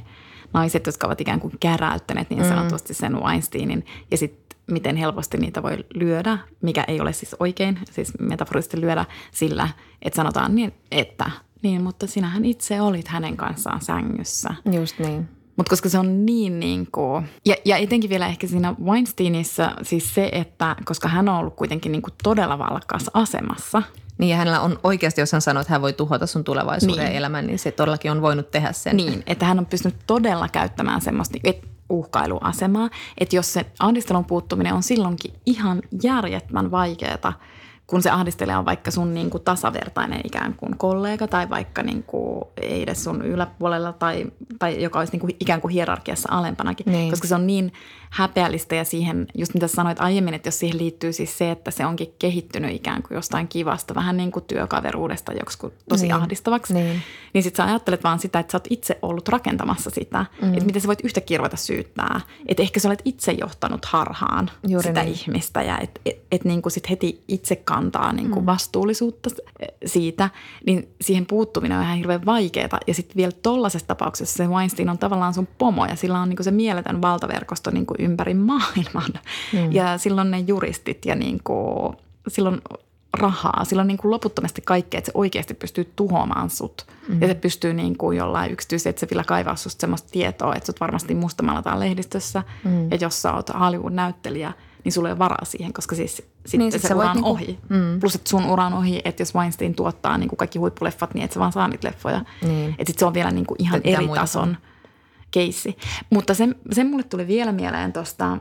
Speaker 3: naiset, jotka ovat ikään kuin käräyttäneet niin sanotusti sen Weinsteinin ja sitten miten helposti niitä voi lyödä, mikä ei ole siis oikein, siis metaforisesti lyödä sillä, että sanotaan niin, että niin, mutta sinähän itse olit hänen kanssaan sängyssä.
Speaker 2: Just niin.
Speaker 3: Mutta koska se on niin niin kuin, ja, ja etenkin vielä ehkä siinä Weinsteinissa siis se, että koska hän on ollut kuitenkin niin kuin todella valkkaassa asemassa.
Speaker 2: Niin ja hänellä on oikeasti, jos hän sanoo, että hän voi tuhota sun tulevaisuuden niin. elämän, niin se todellakin on voinut tehdä sen.
Speaker 3: Niin, että hän on pystynyt todella käyttämään semmoista, että uhkailuasemaa, että jos se ahdistelun puuttuminen on silloinkin ihan järjettömän vaikeaa, kun se ahdistelija on vaikka sun niin kuin tasavertainen ikään kuin kollega tai vaikka niin kuin ei edes sun yläpuolella tai, tai joka olisi niin kuin ikään kuin hierarkiassa alempanakin, niin. koska se on niin häpeällistä ja siihen, just mitä sanoit aiemmin, että jos siihen liittyy siis se, että se onkin kehittynyt ikään kuin jostain kivasta, vähän niin kuin työkaveruudesta joksikin tosi niin. ahdistavaksi, niin, niin sitten sä ajattelet vaan sitä, että sä oot itse ollut rakentamassa sitä, mm. että miten sä voit yhtäkkiä ruveta syyttää, että ehkä sä olet itse johtanut harhaan Juuri sitä niin. ihmistä ja että et, et niin kuin sit heti itse kantaa niin kuin mm. vastuullisuutta siitä, niin siihen puuttuminen on ihan hirveän vaikeaa. Ja sitten vielä tollaisessa tapauksessa se Weinstein on tavallaan sun pomo ja sillä on niin kuin se mieletön valtaverkosto niin kuin ympäri maailman. Mm. Ja silloin ne juristit ja niin kuin, silloin rahaa. Sillä on niin kuin loputtomasti kaikkea, että se oikeasti pystyy tuhoamaan sut. Mm. Ja se pystyy niin kuin jollain yksityisetsevillä kaivaa susta semmoista tietoa, että sut varmasti mustamalataan lehdistössä. Mm. Ja jos sä oot Hollywood-näyttelijä, niin sulla ei ole varaa siihen, koska siis sitten
Speaker 2: Niin, sit
Speaker 3: se
Speaker 2: sä
Speaker 3: ura on
Speaker 2: niinku-
Speaker 3: ohi.
Speaker 2: mm.
Speaker 3: Plus, että sun ura on ohi, että jos Weinstein tuottaa niin kuin kaikki huippuleffat, niin et sä vaan saa niitä leffoja.
Speaker 2: Niin.
Speaker 3: Että sit se on vielä niin kuin ihan
Speaker 2: Mitä
Speaker 3: eri
Speaker 2: muita
Speaker 3: tason keissi. Mutta se, se mulle tuli vielä mieleen tuosta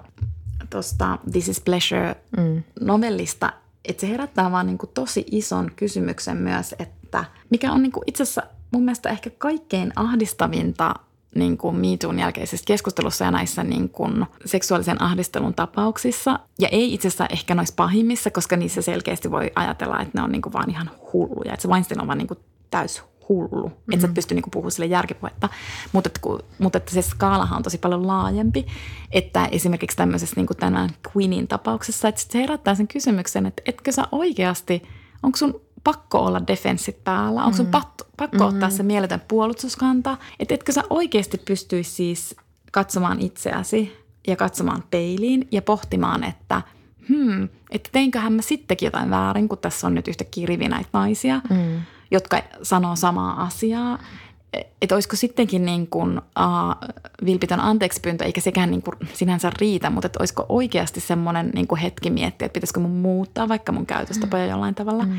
Speaker 3: tosta This is Pleasure mm. novellista, että se herättää vaan niin kuin tosi ison kysymyksen myös, että mikä on niin kuin itse asiassa mun mielestä ehkä kaikkein ahdistavinta niin kuin MeToon jälkeisessä keskustelussa ja näissä niin kuin seksuaalisen ahdistelun tapauksissa. Ja ei itse asiassa ehkä noissa pahimmissa, koska niissä selkeästi voi ajatella, että ne on niin kuin vaan ihan hulluja. Että se Weinstein on vaan niin kuin täys hullu. Mm-hmm. Että sä et pysty niinku puhumaan sille järkipuhetta. Mutta, että, mutta että se skaalahan on tosi paljon laajempi. Että esimerkiksi tämmöisessä niin kuin tämän Queenin tapauksessa, että sit se herättää sen kysymyksen, että etkö sä oikeasti, onko sun pakko olla defenssit päällä? Onko sun pakko, pakko mm-hmm. ottaa se mieletön puolustuskanta? Että etkö sä oikeasti pystyisi siis katsomaan itseäsi ja katsomaan peiliin ja pohtimaan, että hmm, että teinköhän mä sittenkin jotain väärin, kun tässä on nyt yhtäkkiä rivi näitä naisia, mm. Jotka sanoo samaa asiaa. Että olisiko sittenkin niin kuin, uh, vilpitön anteeksipyyntö, eikä sekään niin kuin sinänsä riitä, mutta että olisiko oikeasti semmoinen niin kuin hetki miettiä, että pitäisikö mun muuttaa vaikka mun käytöstapoja mm. jollain tavalla. Mm.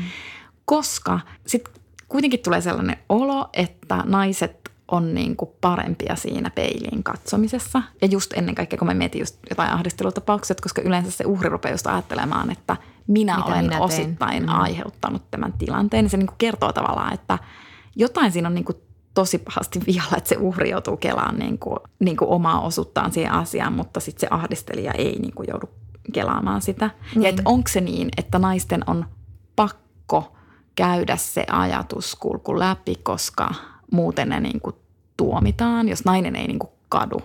Speaker 3: Koska sitten kuitenkin tulee sellainen olo, että naiset on niin kuin parempia siinä peiliin katsomisessa. Ja just ennen kaikkea, kun mä mietin just jotain ahdistelutapauksia, koska yleensä se uhri rupeaa just ajattelemaan, että minä
Speaker 2: Mitä
Speaker 3: olen
Speaker 2: minä
Speaker 3: osittain
Speaker 2: Mm.
Speaker 3: aiheuttanut tämän tilanteen. Niin se niin kuin kertoo tavallaan, että jotain siinä on niin kuin tosi pahasti vialla, että se uhri joutuu kelaan niin kuin, niin kuin omaa osuuttaan siihen asiaan, mutta sitten se ahdistelija ei niin kuin joudu kelaamaan sitä. Niin. Ja että onko se niin, että naisten on pakko käydä se ajatuskulku läpi, koska muuten ne niin kuin tuomitaan, jos nainen ei niin kuin kadu.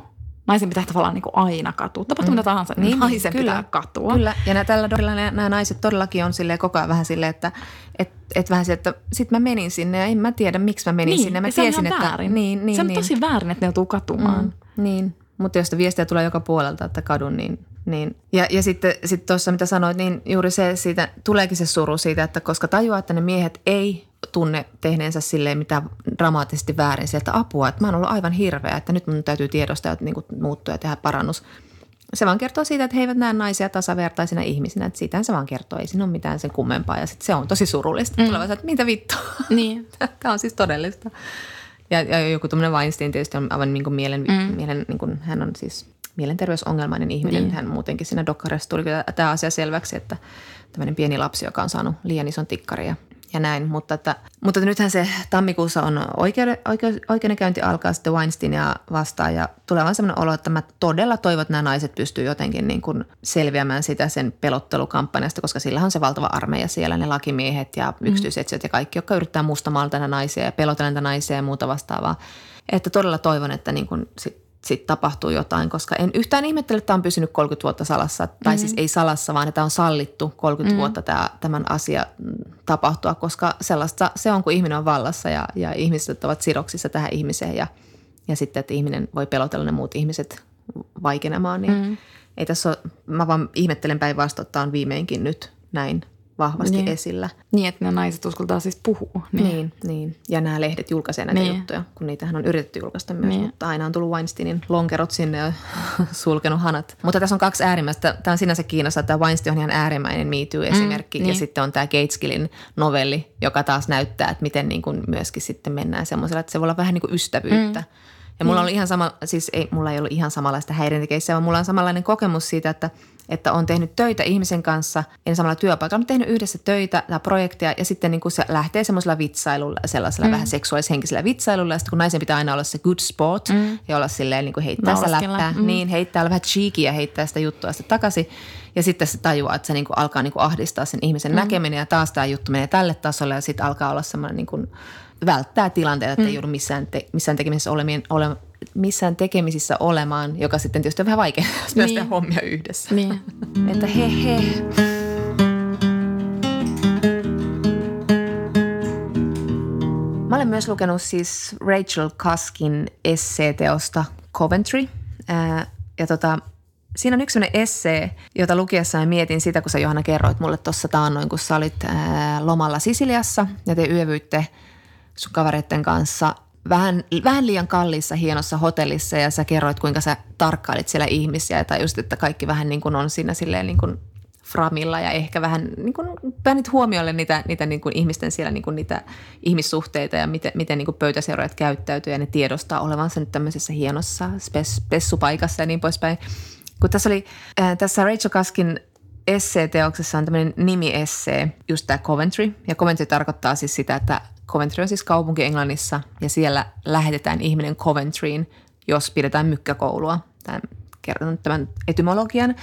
Speaker 3: Naisen pitää tavallaan niin kuin aina katua. Tapahtuu mm. mitä tahansa, niin,
Speaker 2: Niin,
Speaker 3: naisen
Speaker 2: kyllä.
Speaker 3: pitää katua.
Speaker 2: Kyllä, ja nää, tällä dorilla nämä, nämä naiset todellakin on silleen koko ajan vähän silleen, että et, et vähän silleen, että sit mä menin sinne ja en mä tiedä, miksi mä menin
Speaker 3: niin,
Speaker 2: sinne. Mä
Speaker 3: se on
Speaker 2: tiesin,
Speaker 3: ihan
Speaker 2: että,
Speaker 3: väärin.
Speaker 2: Niin, niin,
Speaker 3: se on
Speaker 2: niin.
Speaker 3: tosi väärin, että ne joutuu katumaan.
Speaker 2: Mm, niin, mutta jos viestiä tulee joka puolelta, että kadun, niin, niin. Ja, ja sitten sit tuossa, mitä sanoit, niin juuri se siitä, tuleekin se suru siitä, että koska tajuaa, että ne miehet ei tunne tehneensä silleen mitään dramaattisesti väärin sieltä apua, että mä oon ollut aivan hirveä, että nyt mun täytyy tiedostaa, että niin muuttua ja tehdä parannus. Se vaan kertoo siitä, että he eivät näe naisia tasavertaisina ihmisinä, että siitähän se vaan kertoo, ei siinä ole mitään sen kummempaa ja sitten se on tosi surullista. Mm. Tulevat, että mitä vittua,
Speaker 3: Niin.
Speaker 2: tämä on siis todellista. Ja, ja joku tämmöinen Weinstein tietysti on aivan niin kuin mielen, mm. mielen niin kuin, hän on siis mielenterveysongelmainen ihminen.
Speaker 3: Niin.
Speaker 2: Hän muutenkin siinä dokkarissa tuli tämä asia selväksi, että tämmöinen pieni lapsi, joka on saanut liian ison tikkarin ja, ja näin. Mutta, että, mutta nythän se tammikuussa on oikeude, oikeus, oikeudenkäynti alkaa sitten Weinsteinia vastaan ja tulee vaan semmoinen olo, että mä todella toivon, että nämä naiset pystyy jotenkin niin kuin selviämään sitä sen pelottelukampanjasta, koska sillä on se valtava armeija siellä, ne lakimiehet ja yksityisetsijät ja kaikki, jotka yrittää mustamaalta näitä naisia ja pelotella näitä naisia ja muuta vastaavaa. Että todella toivon, että niin kuin sit sitten tapahtuu jotain, koska en yhtään ihmettele, että tämä on pysynyt 30 vuotta salassa. Tai mm-hmm. siis ei salassa, vaan että on sallittu 30 mm-hmm. vuotta tämä, tämän asia mm, tapahtua, koska sellaista se on, kun ihminen on vallassa ja, ja ihmiset ovat sidoksissa tähän ihmiseen ja, ja sitten, että ihminen voi pelotella ne muut ihmiset vaikenemaan, niin mm-hmm. ei tässä ole, mä vaan ihmettelen päinvastoin, että tämä on viimeinkin nyt näin vahvasti
Speaker 3: Niin.
Speaker 2: esillä.
Speaker 3: Niin, että ne naiset uskaltaa siis puhua.
Speaker 2: Niin. niin, niin. Ja nämä lehdet julkaisee näitä
Speaker 3: Niin.
Speaker 2: juttuja, kun niitähän on yritetty julkaista myös,
Speaker 3: Niin.
Speaker 2: mutta aina on tullut Weinsteinin lonkerot sinne ja sulkenut hanat. Mutta tässä on kaksi äärimmäistä. Tämä on sinänsä Kiinassa, että Weinstein on ihan äärimmäinen Me Too-esimerkki. Mm,
Speaker 3: niin.
Speaker 2: Ja sitten on tämä Gateskillin novelli, joka taas näyttää, että miten niin kuin myöskin sitten mennään semmoisella, että se voi olla vähän niin kuin ystävyyttä. Mm. Ja mulla on ollut ihan sama, siis ei, mulla ei ollut ihan samanlaista häirintäkeissiä, vaan mulla on samanlainen kokemus siitä, että, että on tehnyt töitä ihmisen kanssa, en samalla työpaikalla, mutta tehnyt yhdessä töitä tai projekteja ja sitten niin kuin se lähtee semmoisella vitsailulla, sellaisella mm. vähän seksuaalishenkisellä vitsailulla ja sitten kun naisen pitää aina olla se good sport mm. ja olla silleen niin kuin heittää sitä läppää,
Speaker 3: mm.
Speaker 2: niin heittää vähän cheeky ja heittää sitä juttua sitten takaisin ja sitten se tajuaa, että se niin kuin alkaa niin kuin ahdistaa sen ihmisen mm. näkeminen ja taas tämä juttu menee tälle tasolle ja sitten alkaa olla semmoinen niin kuin välttää tilanteita, että mm. ei joudu missään, te, missään tekemisissä olemien, ole, missään tekemisissä olemaan, joka sitten tietysti on vähän vaikea, jos
Speaker 3: Niin.
Speaker 2: tehdä hommia yhdessä.
Speaker 3: Niin.
Speaker 2: Että he he. Mä olen myös lukenut siis Rachel Kaskin esseeteosta Coventry. Ää, ja tota, siinä on yksi sellainen essee, jota lukiessa mietin sitä, kun sä Johanna kerroit mulle tuossa taannoin, kun sä olit ää, lomalla Sisiliassa ja te yövyitte sun kavereiden kanssa vähän, vähän liian kalliissa hienossa hotellissa ja sä kerroit, kuinka sä tarkkailit siellä ihmisiä tai just, että kaikki vähän niin kuin on siinä silleen niin kuin framilla ja ehkä vähän niin kuin päänit huomiolle niitä, niitä niin kuin ihmisten siellä niin kuin niitä ihmissuhteita ja miten, miten niin kuin pöytäseuraajat käyttäytyy ja ne tiedostaa olevansa nyt tämmöisessä hienossa spes, spessupaikassa ja niin poispäin. Kun tässä oli äh, tässä Rachel Kaskin esseeteoksessa on tämmöinen nimi-essee, just tämä Coventry. Ja Coventry tarkoittaa siis sitä, että Coventry on siis kaupunki Englannissa ja siellä lähetetään ihminen Coventryin, jos pidetään mykkäkoulua. Tämä kerron tämän etymologian.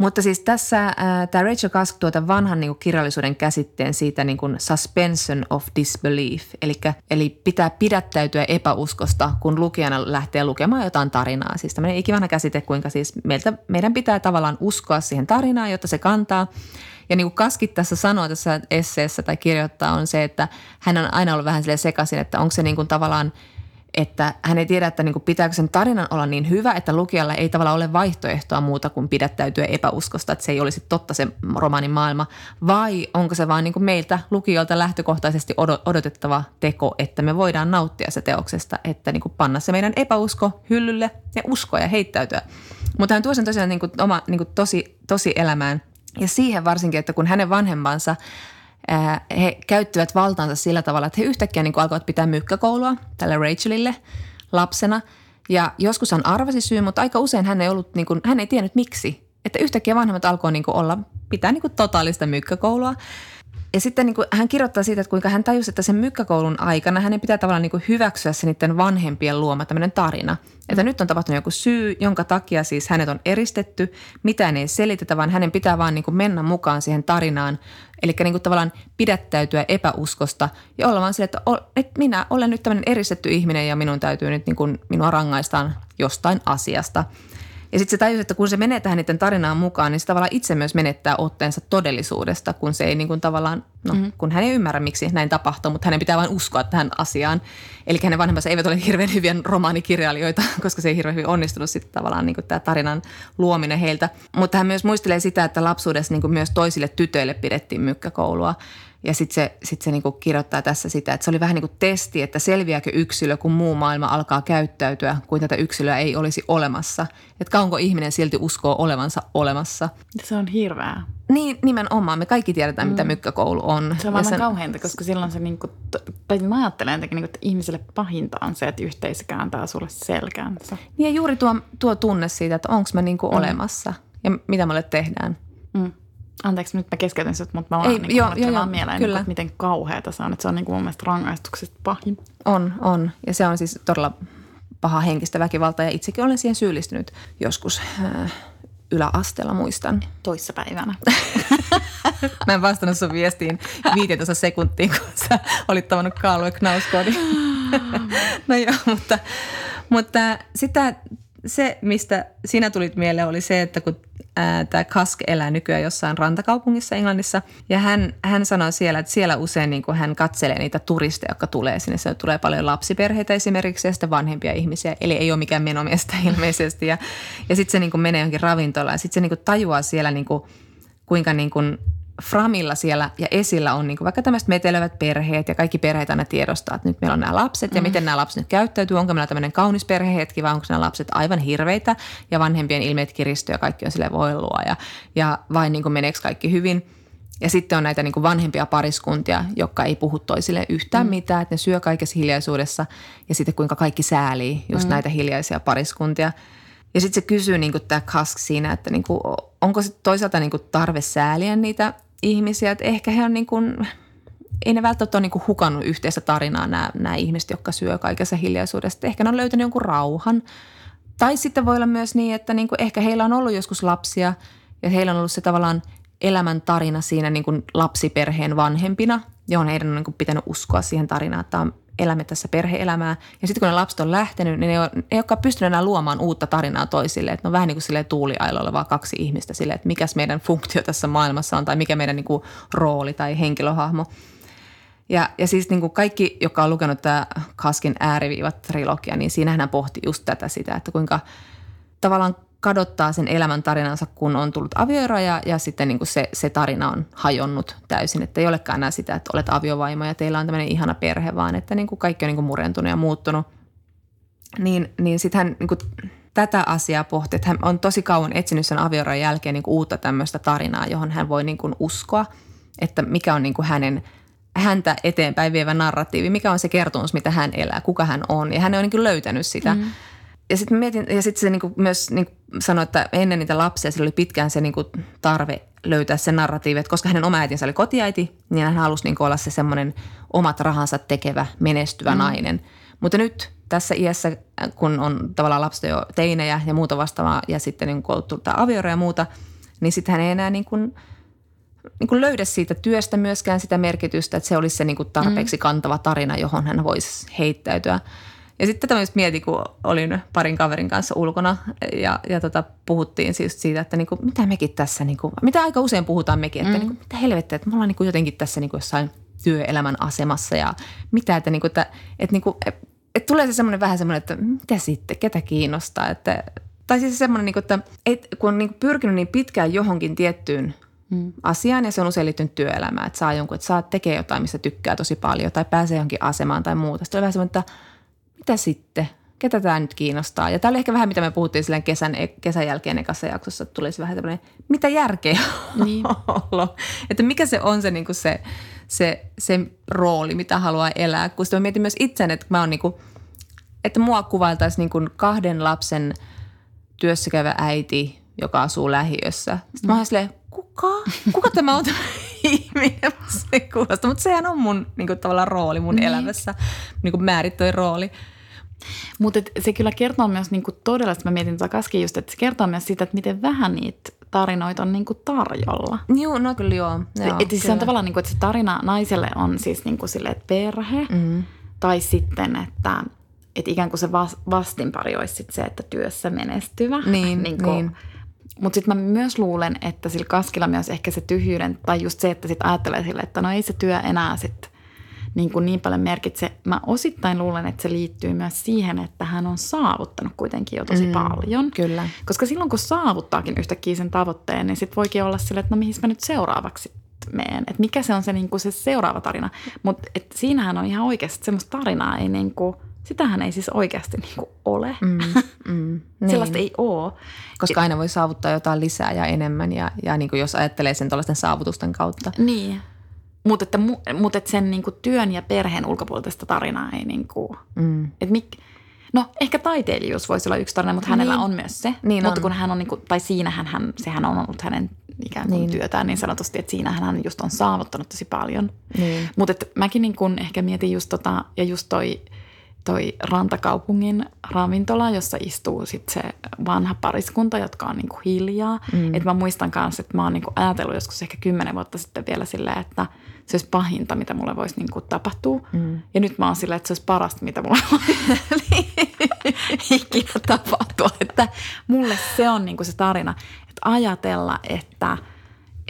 Speaker 2: Mutta siis tässä äh, tämä Rachel Kask tuota vanhan niin kuin kirjallisuuden käsitteen siitä niin kuin suspension of disbelief, eli, eli pitää pidättäytyä epäuskosta, kun lukijana lähtee lukemaan jotain tarinaa. Siis tämmöinen ikivanha käsite, kuinka siis meiltä, meidän pitää tavallaan uskoa siihen tarinaan, jotta se kantaa. Ja niin kuin Kaskit tässä sanoo tässä esseessä tai kirjoittaa on se, että hän on aina ollut vähän sekaisin, että onko se niin kuin tavallaan – että hän ei tiedä, että niin kuin pitääkö sen tarinan olla niin hyvä, että lukijalla ei tavallaan ole vaihtoehtoa muuta kuin pidättäytyä epäuskosta, että se ei olisi totta se romaanin maailma, vai onko se vaan niin kuin meiltä lukijoilta lähtökohtaisesti odotettava teko, että me voidaan nauttia se teoksesta, että niin kuin panna se meidän epäusko hyllylle ja uskoa ja heittäytyä. Mutta hän tuo sen tosiaan niin kuin oma niin kuin tosi, tosi elämään ja siihen varsinkin, että kun hänen vanhempansa – he käyttivät valtaansa sillä tavalla, että he yhtäkkiä niin alkoivat pitää mykkäkoulua tälle Rachelille lapsena. Ja joskus hän arvasi syy, mutta aika usein hän ei, ollut, niin kuin, hän ei tiennyt miksi. Että yhtäkkiä vanhemmat alkoi niin olla, pitää niin kuin totaalista mykkäkoulua. Ja sitten niin kuin, hän kirjoittaa siitä, että kuinka hän tajusi, että sen mykkäkoulun aikana hänen pitää tavallaan niin kuin hyväksyä se niiden vanhempien luoma tämmöinen tarina. Että nyt on tapahtunut joku syy, jonka takia siis hänet on eristetty, mitään ei selitetä, vaan hänen pitää vaan niin kuin mennä mukaan siihen tarinaan. Eli niin kuin tavallaan pidättäytyä epäuskosta ja olla vaan sille, että, että minä olen nyt tämmöinen eristetty ihminen ja minun täytyy nyt niin kuin, minua rangaistaan jostain asiasta – ja sitten se tajusi, että kun se menee tähän niiden tarinaan mukaan, niin se tavallaan itse myös menettää otteensa todellisuudesta, kun se ei niin kuin tavallaan, no mm-hmm. kun hän ei ymmärrä, miksi näin tapahtuu, mutta hänen pitää vain uskoa tähän asiaan. Eli hänen vanhempansa eivät ole hirveän hyviä romaanikirjailijoita, koska se ei hirveän hyvin onnistunut sitten tavallaan niin kuin tämä tarinan luominen heiltä. Mutta hän myös muistelee sitä, että lapsuudessa niin kuin myös toisille tytöille pidettiin mykkäkoulua. Ja sitten se, sit se niinku kirjoittaa tässä sitä, että se oli vähän niin kuin testi, että selviääkö yksilö, kun muu maailma alkaa käyttäytyä, kuin tätä yksilöä ei olisi olemassa. Että kauanko ihminen silti uskoo olevansa olemassa.
Speaker 3: Se on hirveää.
Speaker 2: Niin, nimenomaan. Me kaikki tiedetään, mm. mitä mykkäkoulu on.
Speaker 3: Se on sen... kauheinta, koska silloin se, niin kuin, tai mä ajattelen jotenkin, niin kuin, että ihmiselle pahinta on se, että yhteisö kääntää sulle selkäänsä.
Speaker 2: Niin ja juuri tuo, tuo tunne siitä, että onko mä niin kuin mm. olemassa ja mitä mulle tehdään. Mm.
Speaker 3: Anteeksi, nyt mä keskeytin sut, mutta mä vaan, Ei, niin joo, joo, vaan mieleen, kyllä. Niin, että miten kauheata se on. Että se on niin kuin mun mielestä rangaistuksesta pahin.
Speaker 2: On, on. Ja se on siis todella paha henkistä väkivaltaa ja itsekin olen siihen syyllistynyt joskus äh, yläasteella muistan.
Speaker 3: Toissapäivänä.
Speaker 2: mä en vastannut sun viestiin 15 sekuntia, kun sä olit tavannut Kaalue Knauskodin. no joo, mutta, mutta sitä, se, mistä sinä tulit mieleen, oli se, että kun tämä Kask elää nykyään jossain rantakaupungissa Englannissa. Ja hän, hän sanoi siellä, että siellä usein niin kuin hän katselee niitä turisteja, jotka tulee sinne. Se tulee paljon lapsiperheitä esimerkiksi ja sitten vanhempia ihmisiä. Eli ei ole mikään menomiestä ilmeisesti. Ja, ja sitten se niin kuin menee johonkin ravintolaan ja sitten se niin kuin tajuaa siellä niin kuin, kuinka niin kuin Framilla siellä ja esillä on niin kuin vaikka tämmöiset metelevät perheet ja kaikki perheet aina tiedostaa, että nyt meillä on nämä lapset ja mm. miten nämä lapset nyt käyttäytyy. Onko meillä tämmöinen kaunis perhehetki vai onko nämä lapset aivan hirveitä ja vanhempien ilmeet kiristyy ja kaikki on sille voilua ja, ja vain niin kuin meneekö kaikki hyvin. Ja sitten on näitä niin kuin vanhempia pariskuntia, jotka ei puhu toisille yhtään mm. mitään, että ne syö kaikessa hiljaisuudessa ja sitten kuinka kaikki säälii just mm. näitä hiljaisia pariskuntia. Ja sitten se kysyy niin tämä Kask siinä, että niin kuin, onko se toisaalta niin kuin tarve sääliä niitä ihmisiä, että ehkä he on niin kuin, ei ne välttämättä ole niin kuin hukannut yhteistä tarinaa nämä, nämä ihmiset, jotka syö kaikessa hiljaisuudessa. Ehkä ne on löytänyt jonkun rauhan. Tai sitten voi olla myös niin, että niin kuin ehkä heillä on ollut joskus lapsia ja heillä on ollut se tavallaan elämän tarina siinä niin kuin lapsiperheen vanhempina, johon heidän on niin kuin pitänyt uskoa siihen tarinaan, että on elämme tässä perheelämää. Ja sitten kun ne lapset on lähtenyt, niin ne ei, ole, ei olekaan pystynyt enää luomaan uutta tarinaa toisille. Että ne on vähän niin kuin silleen tuuliailolla vaan kaksi ihmistä silleen, että mikä meidän funktio tässä maailmassa on tai mikä meidän niin kuin rooli tai henkilöhahmo. Ja, ja siis niin kuin kaikki, joka on lukenut tämä Kaskin ääriviivat trilogia, niin siinähän hän pohti just tätä sitä, että kuinka tavallaan kadottaa sen elämän tarinansa, kun on tullut avioero ja, ja sitten niin kuin se, se tarina on hajonnut täysin. Että ei olekaan enää sitä, että olet aviovaimo ja teillä on tämmöinen ihana perhe, vaan että niin kuin kaikki on niin kuin murentunut ja muuttunut. Niin, niin sitten hän niin kuin tätä asiaa pohti, että hän on tosi kauan etsinyt sen avioeron jälkeen niin kuin uutta tämmöistä tarinaa, johon hän voi niin kuin uskoa, että mikä on niin kuin hänen häntä eteenpäin vievä narratiivi, mikä on se kertomus, mitä hän elää, kuka hän on. Ja hän on niin löytänyt sitä. Mm ja sitten mietin, ja sitten se niinku myös niinku sanoi, että ennen niitä lapsia sillä oli pitkään se niinku tarve löytää se narratiivi, että koska hänen oma äitinsä oli kotiäiti, niin hän halusi niinku olla se semmoinen omat rahansa tekevä, menestyvä mm. nainen. Mutta nyt tässä iässä, kun on tavallaan lapset jo teinejä ja muuta vastaavaa, ja sitten niin kun avioero ja muuta, niin sitten hän ei enää niin kuin, niin kuin löydä siitä työstä myöskään sitä merkitystä, että se olisi se niin kuin tarpeeksi mm. kantava tarina, johon hän voisi heittäytyä. Ja sitten tätä myös mietin, kun olin parin kaverin kanssa ulkona ja, ja tota, puhuttiin siis siitä, että niinku, mitä mekin tässä, niinku, mitä aika usein puhutaan mekin, että mm. niinku, mitä helvettiä, että me ollaan niinku jotenkin tässä niinku jossain työelämän asemassa ja mitä, että, niinku, että, että, niinku, että, että tulee se semmoinen vähän semmoinen, että mitä sitten, ketä kiinnostaa, että tai siis semmoinen, niinku, että, että kun on niinku pyrkinyt niin pitkään johonkin tiettyyn mm. asiaan ja se on usein liittynyt työelämään, että saa jonkun, että saa tekee jotain, missä tykkää tosi paljon tai pääsee johonkin asemaan tai muuta. Sitten on vähän semmoinen, että mitä sitten? Ketä tämä nyt kiinnostaa? Ja tämä oli ehkä vähän, mitä me puhuttiin silleen kesän, kesän jälkeen ekassa jaksossa, että tulisi vähän tämmöinen, mitä järkeä niin. olla? Että mikä se on se, niin kuin se, se, se rooli, mitä haluaa elää. Kun sitten mä mietin myös itseäni, että mä oon niin kuin, että mua kuvailtaisiin niin kuin kahden lapsen työssäkävä äiti, joka asuu lähiössä. Sitten mm. mä oon silleen, kuka? Kuka tämä on ihminen? Se kuulostaa, mutta sehän on mun niin kuin, tavallaan rooli mun niin. elämässä, niin kuin määrittöin rooli.
Speaker 3: Mutta se kyllä kertoo myös niin kuin todella, että mä mietin tuota kaskia just, että se kertoo myös siitä, että miten vähän niitä tarinoita on niin kuin tarjolla.
Speaker 2: Joo, no kyllä joo. joo
Speaker 3: et siis se on tavallaan, niin kuin, että se tarina naiselle on siis niin kuin sille, että perhe mm. tai sitten, että, että ikään kuin se vastinpari olisi sit se, että työssä menestyvä.
Speaker 2: Niin, niin, kuin, niin.
Speaker 3: Mutta sitten mä myös luulen, että sillä kaskilla myös ehkä se tyhjyyden, tai just se, että sitten ajattelee sille, että no ei se työ enää sitten niin, kuin niin paljon merkitse. Mä osittain luulen, että se liittyy myös siihen, että hän on saavuttanut kuitenkin jo tosi mm, paljon.
Speaker 2: Kyllä.
Speaker 3: Koska silloin kun saavuttaakin yhtäkkiä sen tavoitteen, niin sitten voikin olla sille, että no mihin mä nyt seuraavaksi meen. Että mikä se on se, niin kuin se seuraava tarina. Mutta siinähän on ihan oikeasti, semmoista tarinaa ei niin kuin – Sitähän ei siis oikeasti niin kuin ole. Mm, mm, niin. Sellaista ei ole.
Speaker 2: Koska aina voi saavuttaa jotain lisää ja enemmän ja, ja niin kuin jos ajattelee sen tuollaisten saavutusten kautta.
Speaker 3: Niin. Mutta että, mut että sen niin kuin työn ja perheen ulkopuolista tarinaa ei niin kuin, mm. että mik, No ehkä taiteilijuus voisi olla yksi tarina, mutta niin. hänellä on myös se. Niin mutta on. kun hän on, niin kuin, tai siinähän hän, sehän on ollut hänen ikään kuin niin. työtään niin sanotusti, että siinähän hän just on saavuttanut tosi paljon. Niin. Mutta mäkin niin kuin ehkä mietin just tota, ja just toi – toi rantakaupungin ravintola, jossa istuu sit se vanha pariskunta, jotka on niinku hiljaa. Mm. Et mä muistan kanssa, että mä oon niinku ajatellut joskus ehkä kymmenen vuotta sitten vielä silleen, että se olisi pahinta, mitä mulle voisi niinku tapahtua. Mm. Ja nyt mä oon silleen, että se olisi parasta, mitä mulle voi ikinä tapahtua. Että mulle se on niinku se tarina, että ajatella, että –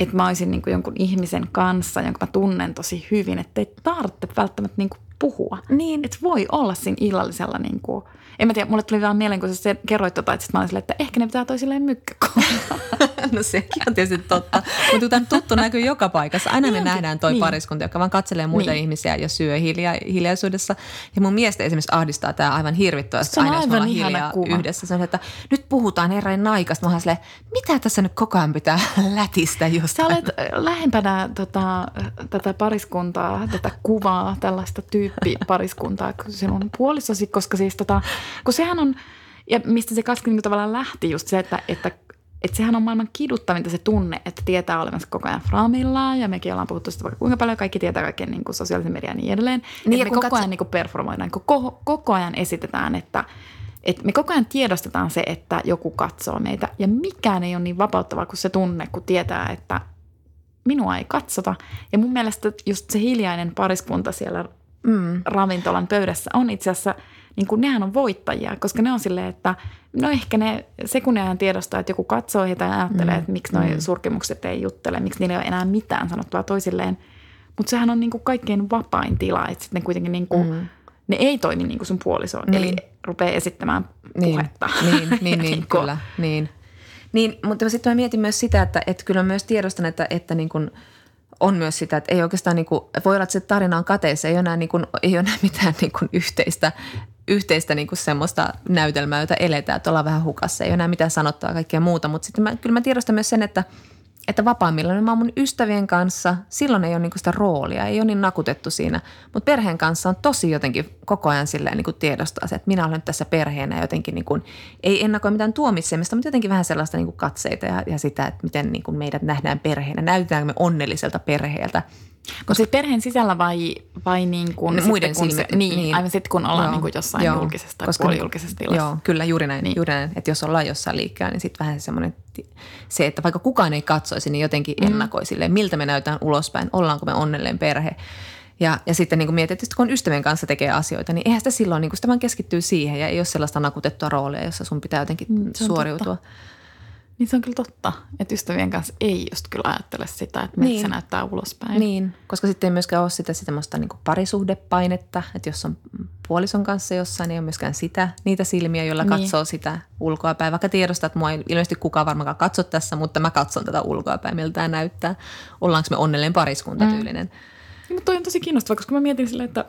Speaker 3: että mä olisin niin jonkun ihmisen kanssa, jonka mä tunnen tosi hyvin, että ei tarvitse välttämättä niin puhua. Niin. Että voi olla siinä illallisella niin kuin, en mä tiedä, mulle tuli vaan mieleen, kun sä kerroit tota, että mä olin silleen, että ehkä ne pitää toisilleen mykkäkohdalla.
Speaker 2: no sekin on tietysti totta. Mutta tämä tuttu näkyy joka paikassa. Aina me nähdään toi niin. pariskunta, joka vaan katselee muita niin. ihmisiä ja syö hilja, hiljaisuudessa. Ja mun miestä esimerkiksi ahdistaa tämä aivan hirvittävästi aina, jos me hiljaa kuva. yhdessä. Se on, että nyt puhutaan herran naikasta. Mä silleen, mitä tässä nyt koko ajan pitää lätistä jostain?
Speaker 3: Sä olet lähempänä tota, tätä pariskuntaa, tätä kuvaa, tällaista tyyppipariskuntaa kuin sinun puolisosi, koska siis tota, kun sehän on, ja mistä se kasvi niin tavallaan lähti just se, että, että että sehän on maailman kiduttavinta se tunne, että tietää olevansa koko ajan framillaan ja mekin ollaan puhuttu sitä vaikka kuinka paljon, kaikki tietää kaiken niin kuin sosiaalisen median ja niin edelleen. Niin, että me koko katso... ajan niin kuin performoidaan, koko, koko ajan esitetään, että, että me koko ajan tiedostetaan se, että joku katsoo meitä ja mikään ei ole niin vapauttavaa kuin se tunne, kun tietää, että minua ei katsota. Ja mun mielestä just se hiljainen pariskunta siellä mm. ravintolan pöydässä on itse asiassa – niin kuin nehän on voittajia, koska ne on silleen, että no ehkä ne sekunnin ajan tiedostaa, että joku katsoo heitä ja ajattelee, mm. että miksi nuo mm. surkimukset ei juttele, miksi niillä ei ole enää mitään sanottua toisilleen. Mutta sehän on niin kuin kaikkein vapain tila, että sitten ne kuitenkin niin kuin, mm. ne ei toimi niin kuin sun puoliso, niin. eli rupeaa esittämään
Speaker 2: niin.
Speaker 3: puhetta.
Speaker 2: Niin, niin, niin, niin kyllä, niin. Niin, mutta sitten mä mietin myös sitä, että, että kyllä myös tiedostan, että, että niin kuin on myös sitä, että ei oikeastaan niin kuin, voi olla, että se tarina on kateessa, ei ole enää, niin kuin, ei ole enää mitään niin kuin yhteistä, yhteistä niin kuin semmoista näytelmää, jota eletään, että ollaan vähän hukassa, ei ole enää mitään sanottua kaikkea muuta, mutta sitten mä, kyllä mä tiedostan myös sen, että – että vapaammilla niin mä oon mun ystävien kanssa, silloin ei ole niinku sitä roolia, ei ole niin nakutettu siinä. Mutta perheen kanssa on tosi jotenkin koko ajan silleen niinku tiedostaa se, että minä olen tässä perheenä jotenkin niinku, ei ennakoi mitään tuomitsemista, mutta jotenkin vähän sellaista niinku katseita ja, ja sitä, että miten niinku meidät nähdään perheenä. Näytetäänkö me onnelliselta perheeltä –
Speaker 3: koska sitten perheen sisällä vai, vai niin kuin
Speaker 2: no, muiden
Speaker 3: kun
Speaker 2: silmi,
Speaker 3: se, niin, niin, aivan sitten kun ollaan joo, niin kuin jossain joo, julkisessa tai koska, puolijulkisessa tilassa.
Speaker 2: Joo, kyllä juuri näin, niin. juuri näin. Että jos ollaan jossain liikkeellä, niin sitten vähän semmoinen, se, että vaikka kukaan ei katsoisi, niin jotenkin mm. ennakoi silleen, miltä me näytään ulospäin, ollaanko me onnelleen perhe. Ja, ja sitten niin kuin mietit, että kun ystävien kanssa tekee asioita, niin eihän sitä silloin, niin kuin sitä vaan keskittyy siihen ja ei ole sellaista nakutettua roolia, jossa sun pitää jotenkin mm, suoriutua. Totta.
Speaker 3: Niin se on kyllä totta, että ystävien kanssa ei just kyllä ajattele sitä, että miltä niin. se näyttää ulospäin.
Speaker 2: Niin, koska sitten ei myöskään ole sitä semmoista niin kuin parisuhdepainetta, että jos on puolison kanssa jossain, niin ei ole myöskään sitä, niitä silmiä, joilla niin. katsoo sitä ulkoapäin. Vaikka tiedostaa, että mua ei ilmeisesti kukaan varmaankaan katso tässä, mutta mä katson tätä ulkoapäin, miltä tämä näyttää. Ollaanko me onnellinen pariskunta tyylinen. Mm.
Speaker 3: Niin, mutta toi on tosi kiinnostavaa, koska mä mietin silleen, että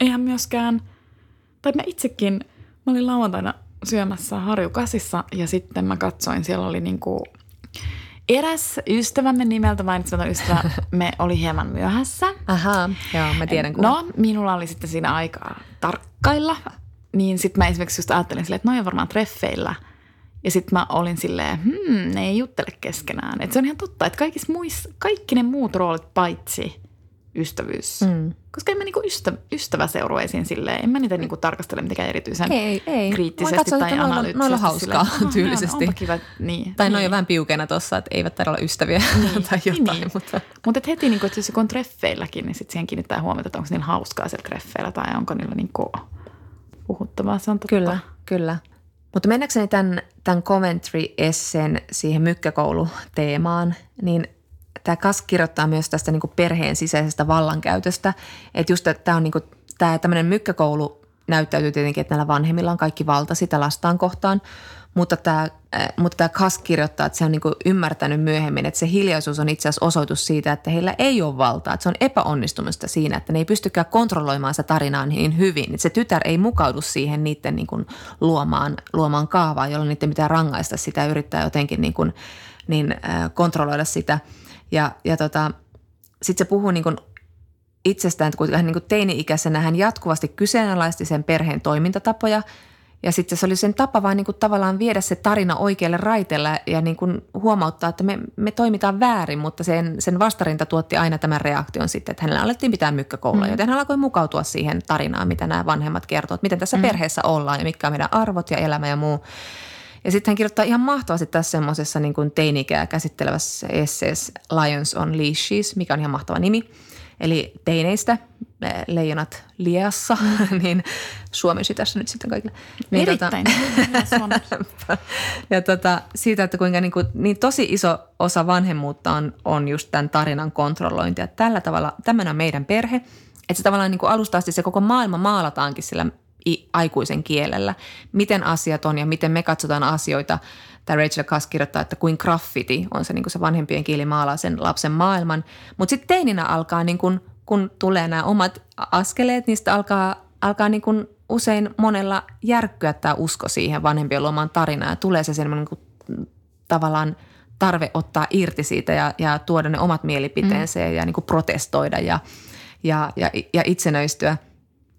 Speaker 3: eihän myöskään, tai mä itsekin, mä olin lauantaina – syömässä harjukasissa ja sitten mä katsoin, siellä oli niinku eräs ystävämme nimeltä mainitsematon ystävä, me oli hieman myöhässä.
Speaker 2: Aha, joo, mä tiedän kun.
Speaker 3: No, minulla oli sitten siinä aikaa tarkkailla, niin sitten mä esimerkiksi just ajattelin silleen, että noin on varmaan treffeillä. Ja sitten mä olin silleen, hmm, ne ei juttele keskenään. Että se on ihan totta, että kaikissa muissa, kaikki ne muut roolit paitsi ystävyys. Mm. Koska en mä niinku ystä, ystäväseurueisiin silleen, en mä niitä niinku tarkastele mitenkään erityisen ei, ei. kriittisesti katson, tai analyyttisesti.
Speaker 2: Noilla hauskaa
Speaker 3: silleen,
Speaker 2: tyylisesti.
Speaker 3: Onpa kiva, niin.
Speaker 2: Tai niin. noin on vähän piukeena tuossa, että eivät taida olla ystäviä niin. tai jotain. Niin. Mutta
Speaker 3: Mut et heti, niinku, että jos on treffeilläkin, niin sitten siihen kiinnittää huomiota, että onko niillä hauskaa siellä treffeillä tai onko niillä niinku puhuttavaa. Se on totta.
Speaker 2: Kyllä, kyllä. Mutta mennäkseni tämän, tämän Coventry-essen siihen mykkäkouluteemaan, niin – tämä Kas kirjoittaa myös tästä niin kuin perheen sisäisestä vallankäytöstä. Että just tämä on niin kuin, tämä tämmöinen mykkäkoulu näyttäytyy tietenkin, että näillä vanhemmilla on kaikki valta sitä lastaan kohtaan. Mutta tämä, äh, mutta tämä Kas kirjoittaa, että se on niin kuin ymmärtänyt myöhemmin, että se hiljaisuus on itse asiassa osoitus siitä, että heillä ei ole valtaa. Että se on epäonnistumista siinä, että ne ei pystykään kontrolloimaan sitä tarinaa niin hyvin. Että se tytär ei mukaudu siihen niiden niin kuin luomaan, luomaan kaavaa, jolloin niiden pitää rangaista sitä ja yrittää jotenkin niin kuin, niin, äh, kontrolloida sitä – ja, ja tota, sitten se puhuu niin kuin itsestään, että kun hän niin kuin teini-ikäisenä hän jatkuvasti kyseenalaisti sen perheen toimintatapoja ja sitten se oli sen tapa vaan niin kuin tavallaan viedä se tarina oikealle raiteelle ja niin kuin huomauttaa, että me, me toimitaan väärin, mutta sen, sen vastarinta tuotti aina tämän reaktion sitten, että hänellä alettiin pitää mykkäkoulua, mm. joten hän alkoi mukautua siihen tarinaan, mitä nämä vanhemmat kertovat, miten tässä mm. perheessä ollaan ja mitkä on meidän arvot ja elämä ja muu. Ja sitten hän kirjoittaa ihan mahtavasti tässä semmoisessa niin kuin teinikää käsittelevässä esseessä Lions on Leashes, mikä on ihan mahtava nimi. Eli teineistä, leijonat liassa, niin suomisi tässä nyt sitten kaikille.
Speaker 3: Niin, Erittäin.
Speaker 2: Tota, ja tota, siitä, että kuinka niin, kuin, niin tosi iso osa vanhemmuutta on, on just tämän tarinan kontrollointi. Ja tällä tavalla, tämmöinen on meidän perhe. Että se tavallaan niin kuin alusta asti se koko maailma maalataankin sillä aikuisen kielellä. Miten asiat on ja miten me katsotaan asioita. Tämä Rachel Kass kirjoittaa, että kuin graffiti on se, niin kuin se vanhempien kieli maalaa sen lapsen maailman. Mutta sitten teininä alkaa, niin kuin, kun tulee nämä omat askeleet, niistä alkaa, alkaa niin kuin usein monella järkkyä tämä usko siihen vanhempien luomaan tarinaan. Ja tulee se semmoinen niin tavallaan tarve ottaa irti siitä ja, ja tuoda ne omat mielipiteensä mm. ja niin kuin protestoida ja, ja, ja, ja itsenöistyä –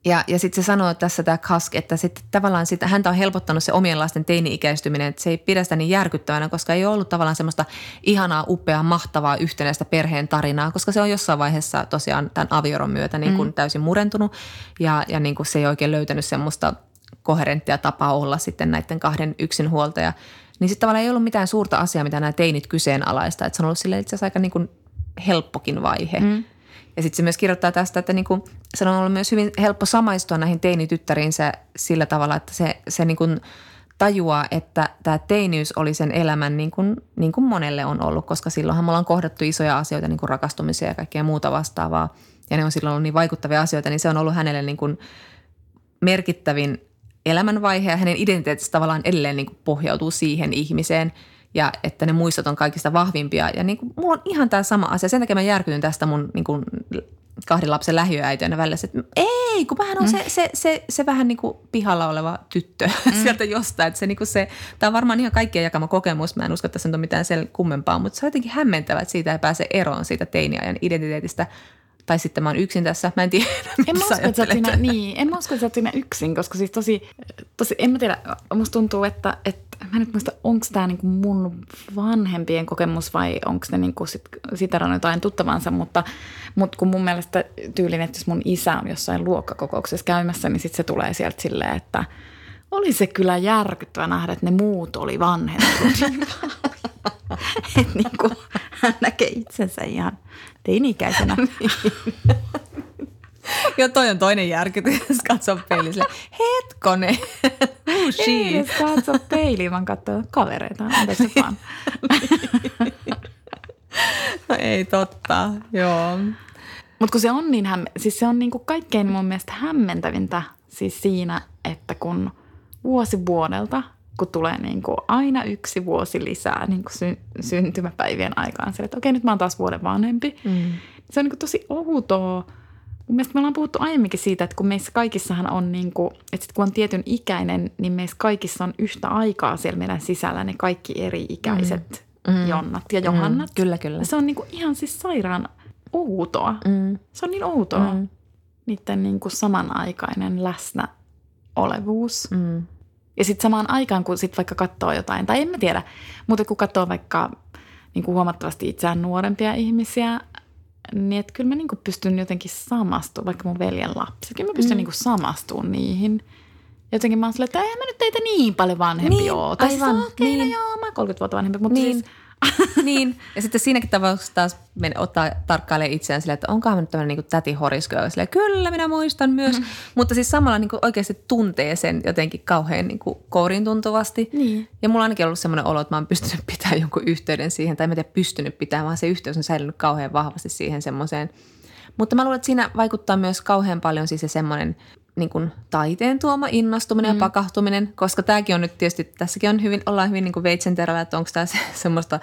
Speaker 2: ja, ja sitten se sanoo tässä tämä Kask, että sitten tavallaan sitä, häntä on helpottanut se omien lasten teini-ikäistyminen, että se ei pidä sitä niin järkyttävänä, koska ei ole ollut tavallaan semmoista ihanaa, upeaa, mahtavaa yhtenäistä perheen tarinaa, koska se on jossain vaiheessa tosiaan tämän avioron myötä niin kuin mm. täysin murentunut ja, ja niin kuin se ei oikein löytänyt semmoista koherenttia tapaa olla sitten näiden kahden yksinhuoltaja. Niin sitten tavallaan ei ollut mitään suurta asiaa, mitä nämä teinit kyseenalaista, että se on ollut sille itse asiassa aika niin kuin helppokin vaihe. Mm. Ja sitten se myös kirjoittaa tästä, että niin se on ollut myös hyvin helppo samaistua näihin teinityttäriinsä sillä tavalla, että se, se niin tajuaa, että tämä teiniys oli sen elämän niin kuin, niin kuin monelle on ollut, koska silloinhan me ollaan kohdattu isoja asioita, niin kuin rakastumisia ja kaikkea muuta vastaavaa. Ja ne on silloin ollut niin vaikuttavia asioita, niin se on ollut hänelle niin kuin merkittävin elämänvaihe ja hänen identiteetistä tavallaan edelleen niin kuin pohjautuu siihen ihmiseen – ja että ne muistot on kaikista vahvimpia. Ja niin kuin, mulla on ihan tämä sama asia. Sen takia mä järkytyn tästä mun niin kuin, kahden lapsen lähiöäitiönä välillä, että ei, kun vähän on mm. se, se, se, se, vähän niin kuin pihalla oleva tyttö mm. sieltä jostain. Että se, niin kuin se, tämä on varmaan ihan kaikkien jakama kokemus. Mä en usko, että tässä on mitään sen kummempaa, mutta se on jotenkin hämmentävä, että siitä ei pääse eroon siitä teiniajan identiteetistä – tai sitten mä oon yksin tässä, mä en tiedä,
Speaker 3: en mä usko, että siinä, niin, en mä usko, että sä oot siinä yksin, koska siis tosi, tosi en mä tiedä, musta tuntuu, että, että mä en nyt muista, onko tämä niinku mun vanhempien kokemus vai onko ne niinku sit, siterannut jotain tuttavansa, mutta, mutta kun mun mielestä tyylin, että jos mun isä on jossain luokkakokouksessa käymässä, niin sitten se tulee sieltä silleen, että oli se kyllä järkyttävä nähdä, että ne muut oli vanhemmat. että niinku, hän näkee itsensä ihan teini-ikäisenä.
Speaker 2: Joo, toi on toinen järkytys, jos katsoo peiliin hetkone?
Speaker 3: Ei edes katso peiliin, vaan katsoo kavereita. Anteeksi vaan.
Speaker 2: no ei totta, joo.
Speaker 3: Mutta kun se on niin, häm- siis se on niinku kaikkein mun mielestä hämmentävintä siis siinä, että kun vuosi vuodelta, kun tulee niinku aina yksi vuosi lisää niinku sy- syntymäpäivien aikaan, se, että okei, nyt mä oon taas vuoden vanhempi. Mm. Se on niinku tosi outoa Mun mielestä me ollaan puhuttu aiemminkin siitä, että kun meissä kaikissahan on niin kuin, että sit kun on tietyn ikäinen, niin meissä kaikissa on yhtä aikaa siellä meidän sisällä ne kaikki eri-ikäiset mm. mm. Jonnat ja Johannat. Mm.
Speaker 2: Kyllä, kyllä.
Speaker 3: Ja se on niin kuin ihan siis sairaan outoa. Mm. Se on niin outoa. Mm. Niiden niin kuin samanaikainen läsnä olevuus. Mm. Ja sitten samaan aikaan, kun sit vaikka katsoo jotain, tai en mä tiedä, mutta kun katsoo vaikka niin kuin huomattavasti itseään nuorempia ihmisiä, niin että kyllä mä niinku pystyn jotenkin samastumaan, vaikka mun veljen lapsikin, mä pystyn mm. niinku samastumaan niihin. Jotenkin mä oon silleen, että eihän mä nyt teitä niin paljon vanhempi niin, ole. Tai aivan, siis, okay, no niin. no joo, mä 30 vuotta vanhempi, mutta niin. siis
Speaker 2: niin, ja sitten siinäkin tapauksessa taas men, ottaa tarkkailee itseään silleen, että onkohan nyt tämmöinen niin täti horisko, silleen, kyllä minä muistan myös, mm. mutta siis samalla niin kuin oikeasti tuntee sen jotenkin kauhean niin kuin kourin tuntuvasti. Niin. Ja mulla on ainakin ollut semmoinen olo, että mä oon pystynyt pitämään jonkun yhteyden siihen, tai en tiedä pystynyt pitämään, vaan se yhteys on säilynyt kauhean vahvasti siihen semmoiseen. Mutta mä luulen, että siinä vaikuttaa myös kauhean paljon siis se semmoinen niin kuin taiteen tuoma innostuminen mm. ja pakahtuminen, koska tämäkin on nyt tietysti, tässäkin on hyvin, ollaan hyvin niin kuin veitsenterällä, että onko tämä se, semmoista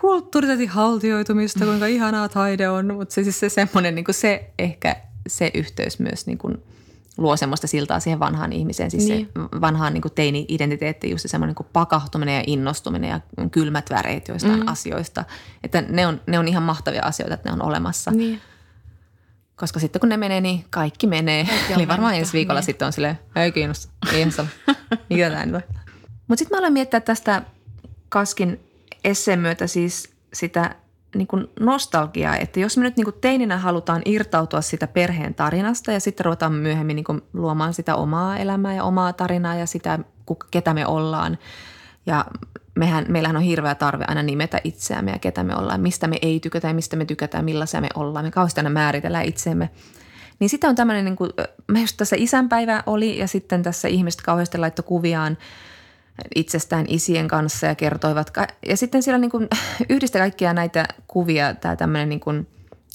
Speaker 2: kulttuuritatin haltioitumista, kuinka ihanaa taide on, mutta se siis se semmoinen, niin kuin se ehkä se yhteys myös niin kuin luo semmoista siltaa siihen vanhaan ihmiseen, siis niin. se vanhaan niin kuin teini-identiteetti, just se semmoinen niin pakahtuminen ja innostuminen ja kylmät väreet joistain mm. asioista, että ne on, ne on ihan mahtavia asioita, että ne on olemassa. Niin. Koska sitten kun ne menee, niin kaikki menee. Kaikki Eli varmaan menettä, ensi viikolla niin. sitten on silleen, ei kiinnosta, kiinnosta. Mikä tämä nyt on? Mutta sitten mä aloin miettiä tästä Kaskin esseen myötä siis sitä niin kuin nostalgiaa, että jos me nyt niin kuin teininä halutaan irtautua sitä perheen tarinasta ja sitten ruvetaan myöhemmin niin kuin luomaan sitä omaa elämää ja omaa tarinaa ja sitä, ketä me ollaan ja mehän, meillähän on hirveä tarve aina nimetä itseämme ja ketä me ollaan, mistä me ei tykätä ja mistä me tykätään, millaisia me ollaan. Me kauheasti aina määritellään itseemme. Niin sitä on tämmöinen, niin kuin, mä just tässä isänpäivä oli ja sitten tässä ihmiset kauheasti laittoi kuviaan itsestään isien kanssa ja kertoivat. Ja sitten siellä niin kuin, yhdistä kaikkia näitä kuvia tämä tämmöinen, niin kuin,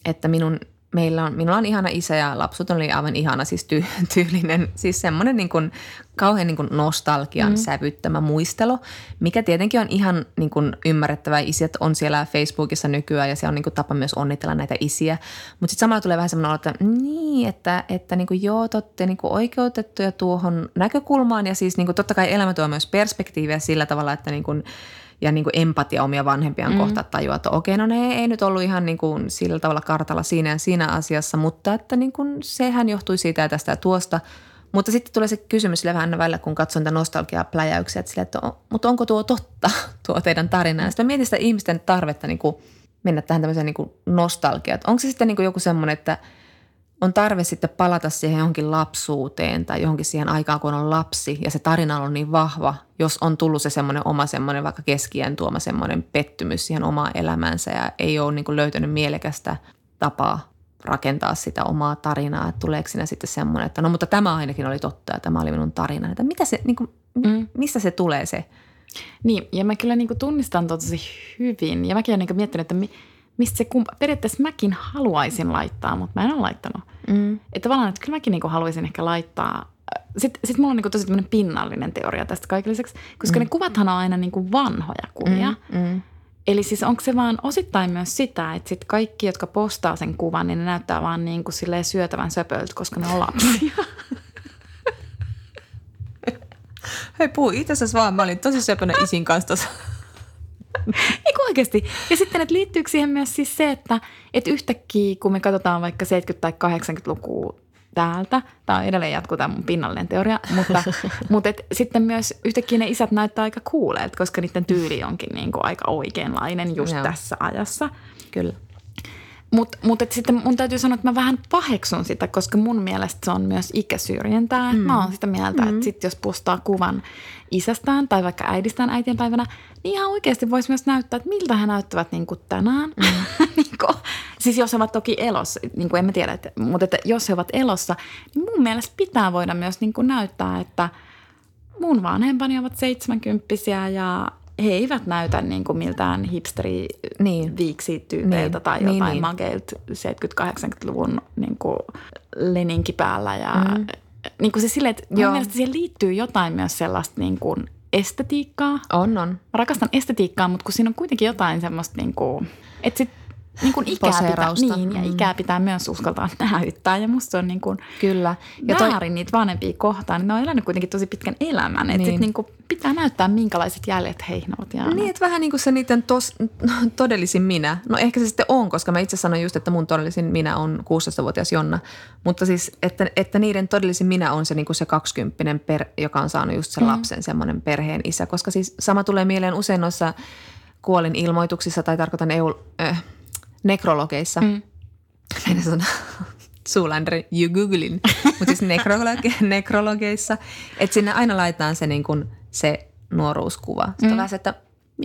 Speaker 2: että minun meillä on, minulla on ihana isä ja lapsut oli aivan ihana, siis ty, tyylinen, siis semmoinen niin kuin, kauhean niin kuin nostalgian mm. sävyttämä muistelo, mikä tietenkin on ihan niin kuin ymmärrettävää. Isät on siellä Facebookissa nykyään ja se on niin kuin tapa myös onnitella näitä isiä. Mutta sitten samalla tulee vähän semmoinen olo, että niin, että, että niin kuin joo, totte niin kuin oikeutettuja tuohon näkökulmaan ja siis niin kuin totta kai elämä tuo myös perspektiiviä sillä tavalla, että niin kuin – ja niin kuin empatia omia vanhempiaan mm. kohtaan tajua, että okei, no ne ei nyt ollut ihan niin kuin sillä tavalla kartalla siinä ja siinä asiassa, mutta että niin kuin sehän johtui siitä ja tästä ja tuosta. Mutta sitten tulee se kysymys sille vähän välillä, kun katson tätä nostalgia-pläjäyksiä, että, sille, että on, mutta onko tuo totta, tuo teidän tarina? Ja sitten mietin sitä ihmisten tarvetta niin kuin mennä tähän tämmöiseen niin nostalgiaan. Onko se sitten niin kuin joku semmoinen, että – on tarve sitten palata siihen johonkin lapsuuteen tai johonkin siihen aikaan, kun on lapsi ja se tarina on niin vahva, jos on tullut se semmoinen oma semmoinen vaikka keskien tuoma semmoinen pettymys siihen omaan elämäänsä ja ei ole niin kuin löytänyt mielekästä tapaa rakentaa sitä omaa tarinaa, että tuleeko siinä sitten semmoinen, että no mutta tämä ainakin oli totta ja tämä oli minun tarina. Että mitä se, niin kuin, mm. mistä se tulee se?
Speaker 3: Niin, ja mä kyllä niin kuin tunnistan tosi hyvin ja mäkin olen niin miettinyt, että mi, mistä se kumpa, periaatteessa mäkin haluaisin laittaa, mutta mä en ole laittanut. Mm. Että tavallaan, että kyllä mäkin niinku haluaisin ehkä laittaa sitten sit mulla on niinku tosi tämmöinen pinnallinen teoria tästä kaiken lisäksi, koska mm. ne kuvathan on aina niinku vanhoja kuvia. Mm, mm. Eli siis onko se vaan osittain myös sitä, että sit kaikki, jotka postaa sen kuvan, niin ne näyttää vaan niin kuin syötävän söpöltä, koska ne on lapsia.
Speaker 2: Hei, puhu itse asiassa vaan. Mä olin tosi söpönä isin kanssa tuossa.
Speaker 3: Eikö oikeasti? Ja sitten, että liittyykö siihen myös siis se, että, että yhtäkkiä kun me katsotaan vaikka 70- tai 80-lukua täältä, tämä on edelleen jatkuu tämä mun pinnallinen teoria, mutta, mutta et, sitten myös yhtäkkiä ne isät näyttää aika kuuleet, koska niiden tyyli onkin niin kuin aika oikeanlainen just Joo. tässä ajassa.
Speaker 2: Kyllä.
Speaker 3: Mutta mut sitten mun täytyy sanoa, että mä vähän paheksun sitä, koska mun mielestä se on myös ikäsyrjintää. Mm. Mä oon sitä mieltä, mm. että sit jos postaa kuvan isästään tai vaikka äidistään äitienpäivänä, niin ihan oikeasti voisi myös näyttää, että miltä he näyttävät niin kuin tänään. Mm. niin kuin, siis jos he ovat toki elossa, niin kuin emme tiedä, että, mutta että jos he ovat elossa, niin mun mielestä pitää voida myös niin kuin näyttää, että mun vanhempani ovat seitsemänkymppisiä ja he eivät näytä niin kuin miltään hipsteri niin. viiksityypeiltä niin. tai niin, jotain niin, mageilta 70-80-luvun niin kuin leninki päällä. Ja, mm. niin kuin se sille, että mun mielestä siihen liittyy jotain myös sellaista niin kuin estetiikkaa.
Speaker 2: On, on.
Speaker 3: Mä rakastan estetiikkaa, mutta kun siinä on kuitenkin jotain semmoista, niin kuin, että sit niin kuin ikää pitää, niin, ja mm. ikää pitää myös uskaltaa näyttää. Ja musta on niin kuin
Speaker 2: Kyllä.
Speaker 3: Ja väärin toi... niitä vanhempia kohtaan. Ne on elänyt kuitenkin tosi pitkän elämän. Niin. Että niin kuin pitää näyttää, minkälaiset jäljet heihin ovat jääneet.
Speaker 2: Niin, että vähän niin kuin se niiden tos, todellisin minä. No ehkä se sitten on, koska mä itse sanoin just, että mun todellisin minä on 16-vuotias Jonna. Mutta siis, että, että niiden todellisin minä on se, niin kuin se 20 per, joka on saanut just sen mm. lapsen, semmoinen perheen isä. Koska siis sama tulee mieleen usein noissa kuolin ilmoituksissa tai tarkoitan EU, äh, nekrologeissa. Mm. Meidän sana suuländri, you googlin, mutta siis nekrologe, nekrologeissa, että sinne aina laitetaan se, niin kuin, se nuoruuskuva. Sitten mm. vähän se, että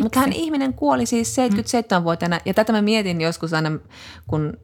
Speaker 2: mutta hän ihminen kuoli siis 77-vuotiaana ja tätä mä mietin joskus aina, kun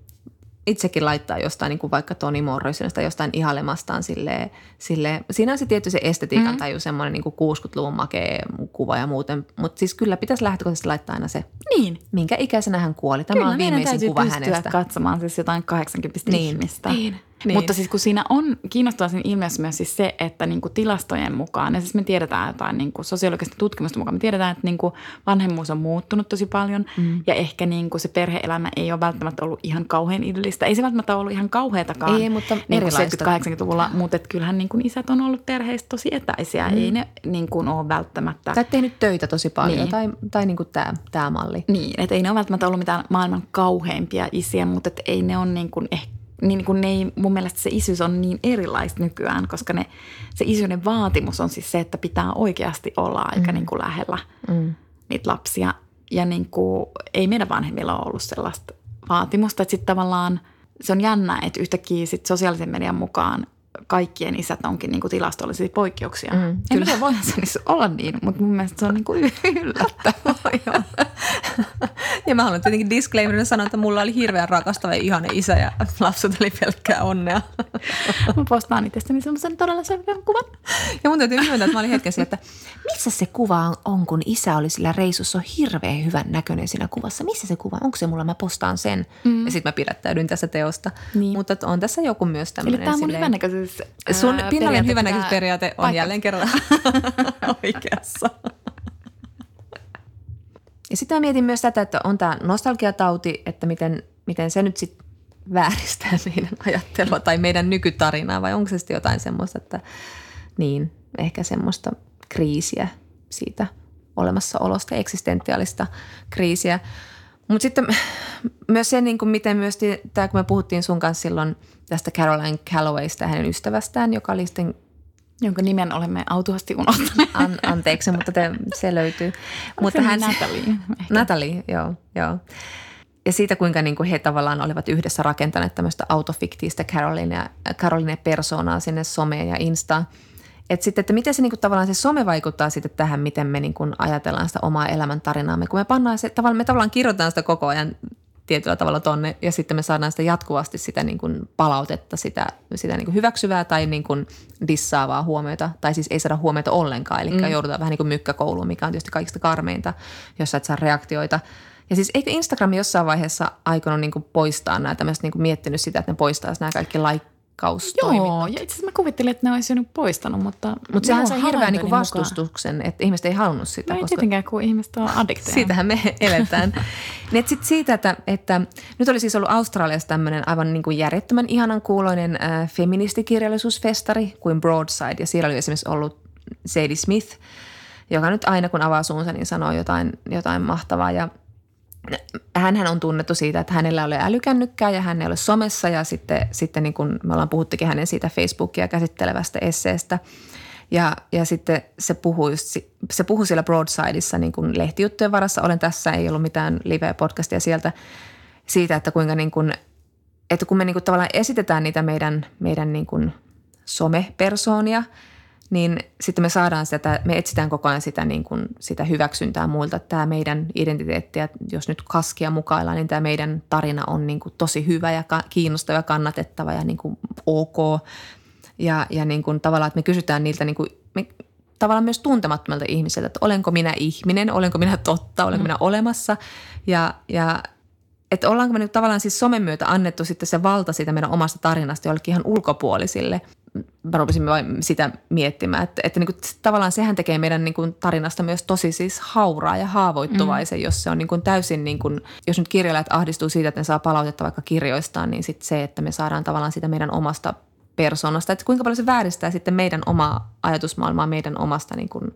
Speaker 2: itsekin laittaa jostain niin kuin vaikka Toni Morrisonista jostain ihailemastaan sille, sille, siinä on se tietty se estetiikan mm. tai semmoinen niin 60-luvun makea kuva ja muuten, mutta siis kyllä pitäisi lähtökohtaisesti laittaa aina se,
Speaker 3: niin.
Speaker 2: minkä ikäisenä hän kuoli. Tämä kyllä, on viimeisin kuva hänestä.
Speaker 3: katsomaan siis jotain 80 niin. ihmistä. Niin. Niin. Mutta siis kun siinä on kiinnostavaa siinä ilmiössä myös siis se, että niin kuin tilastojen mukaan, ja siis me tiedetään jotain niin kuin sosiologista tutkimusta mukaan, me tiedetään, että niin kuin vanhemmuus on muuttunut tosi paljon mm. ja ehkä niin kuin se perheelämä ei ole välttämättä ollut ihan kauhean idyllistä. Ei se välttämättä ollut ihan kauheatakaan
Speaker 2: ei, mutta
Speaker 3: niin 70-80-luvulla, mutta että kyllähän niin kuin isät on ollut perheistä tosi etäisiä. Mm. Ei ne niin kuin ole välttämättä.
Speaker 2: Tai tehnyt töitä tosi paljon niin. tai, tai niin kuin tämä, tämä malli.
Speaker 3: Niin, että ei ne ole välttämättä ollut mitään maailman kauheimpia isiä, mutta että ei ne ole niin kuin ehkä niin kuin ne ei, mun mielestä se isyys on niin erilaista nykyään, koska ne, se isyyden vaatimus on siis se, että pitää oikeasti olla aika mm. niin kuin lähellä mm. niitä lapsia. Ja niin kuin, ei meidän vanhemmilla ole ollut sellaista vaatimusta, että sitten tavallaan se on jännä, että yhtäkkiä sit sosiaalisen median mukaan kaikkien isät onkin niin kuin tilastollisia poikkeuksia. Mm, en kyllä. tiedä, voihan se olla niin, mutta mun mielestä se on niin kuin yllättävää.
Speaker 2: ja mä haluan tietenkin disclaimerina sanoa, että mulla oli hirveän rakastava ja ihana isä ja lapset oli pelkkää onnea.
Speaker 3: mä postaan itsestäni semmoisen todella selkeän kuvan.
Speaker 2: Ja mun täytyy myöntää, että mä olin hetken että missä se kuva on, kun isä oli sillä reissussa on hirveän hyvän näköinen siinä kuvassa. Missä se kuva? Onko se mulla? Mä postaan sen. Mm. Ja sitten mä pidättäydyn tässä teosta. Niin. Mutta on tässä joku myös tämmöinen.
Speaker 3: Eli tämä on mun hyvän
Speaker 2: siis Sun pinnallinen hyvänäköisyysperiaate on paikka. jälleen kerran oikeassa. Ja sitten mä mietin myös tätä, että on tämä nostalgiatauti, että miten, miten se nyt sitten vääristää meidän ajattelua tai meidän nykytarinaa vai onko se sitten jotain semmoista, että niin, ehkä semmoista kriisiä siitä olemassaolosta, eksistentiaalista kriisiä. Mutta sitten myös se, niin kuin miten myös tämä, kun me puhuttiin sun kanssa silloin tästä Caroline Callowaysta ja hänen ystävästään, joka oli sitten
Speaker 3: jonka nimen olemme autuasti unohtaneet.
Speaker 2: An, anteeksi, mutta te, se löytyy.
Speaker 3: mutta hän, Natalie.
Speaker 2: Ehkä. Natalie, joo, joo. Ja siitä, kuinka niin kuin he tavallaan olivat yhdessä rakentaneet tämmöistä autofiktiistä Caroline, Caroline persoonaa sinne someen ja Instaan. Että sitten, että miten se niin kuin, tavallaan se some vaikuttaa sitten tähän, miten me niin kuin, ajatellaan sitä omaa elämäntarinaamme. Kun me pannaan se, tavallaan, me tavallaan kirjoitetaan sitä koko ajan tietyllä tavalla tonne ja sitten me saadaan sitä jatkuvasti sitä niin kuin palautetta, sitä, sitä niin kuin hyväksyvää tai niin kuin dissaavaa huomiota. Tai siis ei saada huomiota ollenkaan, eli mm. joudutaan vähän niin kuin mykkäkouluun, mikä on tietysti kaikista karmeinta, jos sä et saa reaktioita. Ja siis eikö Instagram jossain vaiheessa aikonut niin kuin poistaa nämä tämmöiset, niin kuin miettinyt sitä, että ne poistaisi nämä kaikki like.
Speaker 3: Joo, ja itse asiassa mä kuvittelin, että ne olisi jo poistanut, mutta...
Speaker 2: Mutta sehän sai hirveän niin
Speaker 3: mukaan-
Speaker 2: vastustuksen, että ihmiset ei halunnut sitä.
Speaker 3: No ei
Speaker 2: koska
Speaker 3: tietenkään, kun ihmiset on addikteja.
Speaker 2: Siitähän me eletään. Niin sitten siitä, että, että nyt oli siis ollut Australiassa tämmöinen aivan niin kuin järjettömän ihanan kuuloinen äh, feministikirjallisuusfestari kuin Broadside. Ja siellä oli esimerkiksi ollut Sadie Smith, joka nyt aina kun avaa suunsa, niin sanoo jotain, jotain mahtavaa. Ja hänhän on tunnettu siitä, että hänellä ole älykännykkää ja hän ei ole somessa ja sitten, sitten niin kuin me ollaan puhuttukin hänen siitä Facebookia käsittelevästä esseestä. Ja, ja sitten se puhui, se puhui siellä Broadsideissa niin kuin lehtijuttujen varassa. Olen tässä, ei ollut mitään live-podcastia sieltä siitä, että kuinka niin kuin, että kun me niin kuin tavallaan esitetään niitä meidän, meidän niin kuin somepersoonia, niin sitten me saadaan sitä, me etsitään koko ajan sitä, niin kuin, sitä hyväksyntää muilta, tämä meidän identiteetti, ja jos nyt kaskia mukaillaan, niin tämä meidän tarina on niin kuin tosi hyvä ja kiinnostava ja kannatettava ja niin kuin ok. Ja, ja niin kuin tavallaan, että me kysytään niiltä niin kuin, me, tavallaan myös tuntemattomilta ihmisiltä, että olenko minä ihminen, olenko minä totta, olenko mm. minä olemassa. Ja, ja että ollaanko me nyt tavallaan siis somen myötä annettu sitten se valta siitä meidän omasta tarinasta jollekin ihan ulkopuolisille. Mä rupesin vain sitä miettimään, että, että niin kuin, tavallaan sehän tekee meidän niin kuin tarinasta myös tosi siis hauraa ja haavoittuvaisen, mm. jos se on niin kuin täysin, niin kuin, jos nyt kirjailijat ahdistuu siitä, että ne saa palautetta vaikka kirjoistaan, niin sitten se, että me saadaan tavallaan sitä meidän omasta persoonasta, että kuinka paljon se vääristää sitten meidän omaa ajatusmaailmaa, meidän omasta niin kuin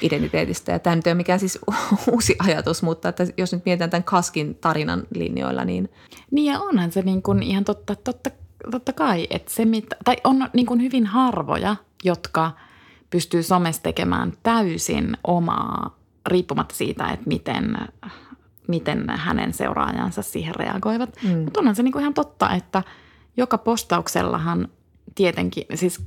Speaker 2: identiteetistä. Ja tämä nyt ei ole mikään siis uusi ajatus, mutta että jos nyt mietitään tämän Kaskin tarinan linjoilla, niin
Speaker 3: Niin ja onhan se niin kuin ihan totta, totta, totta kai, että se mitä, tai on niin kuin hyvin harvoja, jotka pystyy somessa tekemään täysin omaa, riippumatta siitä, että miten, miten hänen seuraajansa siihen reagoivat. Mm. Mutta onhan se niin kuin ihan totta, että joka postauksellahan tietenkin, siis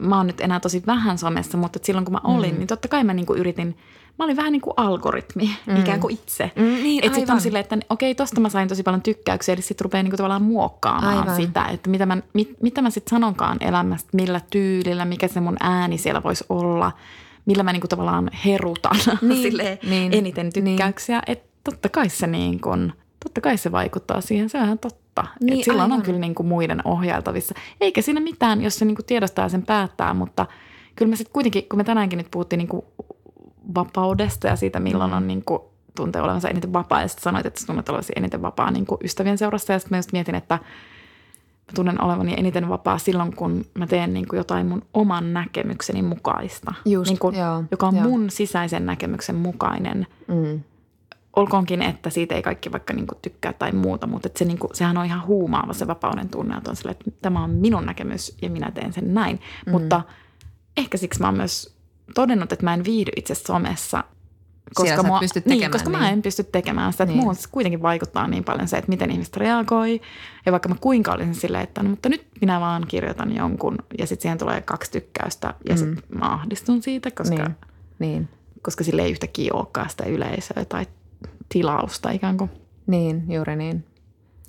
Speaker 3: mä oon nyt enää tosi vähän somessa, mutta silloin kun mä olin, mm. niin totta kai mä niin kuin yritin, mä olin vähän niin kuin algoritmi, mm. ikään kuin itse.
Speaker 2: Mm, niin,
Speaker 3: että sitten on silleen, että okei, tosta mä sain tosi paljon tykkäyksiä, eli sitten rupeaa niin kuin tavallaan muokkaamaan
Speaker 2: Aivan.
Speaker 3: sitä, että mitä mä, mit, mitä mä sitten sanonkaan elämästä, millä tyylillä, mikä se mun ääni siellä voisi olla, millä mä niin kuin tavallaan herutan
Speaker 2: Niin,
Speaker 3: silleen
Speaker 2: niin,
Speaker 3: eniten tykkäyksiä. Niin. Että totta kai se niin kuin, totta kai se vaikuttaa siihen, se on ihan totta.
Speaker 2: Niin,
Speaker 3: Niin, silloin
Speaker 2: aivan.
Speaker 3: on kyllä niin kuin muiden ohjailtavissa. Eikä siinä mitään, jos se niin kuin tiedostaa sen päättää, mutta kyllä me sitten kuitenkin, kun me tänäänkin nyt puhuttiin niin vapaudesta ja siitä, milloin on niin kuin tuntee olevansa eniten vapaa. Ja sitten sanoit, että tunnet olevasi eniten vapaa niin kuin ystävien seurassa. Ja sitten mä just mietin, että mä tunnen olevani eniten vapaa silloin, kun mä teen niin kuin jotain mun oman näkemykseni mukaista.
Speaker 2: Just,
Speaker 3: niin kuin,
Speaker 2: joo,
Speaker 3: joka on
Speaker 2: joo.
Speaker 3: mun sisäisen näkemyksen mukainen.
Speaker 2: mm,
Speaker 3: Olkoonkin, että siitä ei kaikki vaikka niin kuin tykkää tai muuta, mutta että se niin kuin, sehän on ihan huumaava se vapauden tunne. Että on sille, että tämä on minun näkemys ja minä teen sen näin. Mm. Mutta ehkä siksi mä oon myös todennut, että mä en viihdy itse somessa.
Speaker 2: Siellä sä et pysty
Speaker 3: niin,
Speaker 2: tekemään
Speaker 3: koska mä
Speaker 2: niin.
Speaker 3: en pysty tekemään sitä. Että
Speaker 2: Niin.
Speaker 3: niin. Muuhun kuitenkin vaikuttaa niin paljon se, että miten ihmiset reagoi. Ja vaikka mä kuinka olisin silleen, että no, mutta nyt minä vaan kirjoitan jonkun ja sitten siihen tulee kaksi tykkäystä ja mm. sitten mä ahdistun siitä, koska,
Speaker 2: niin,
Speaker 3: niin.
Speaker 2: niin,
Speaker 3: koska sille ei yhtäkkiä olekaan sitä yleisöä tai tilausta ikään kuin.
Speaker 2: niin, juuri niin.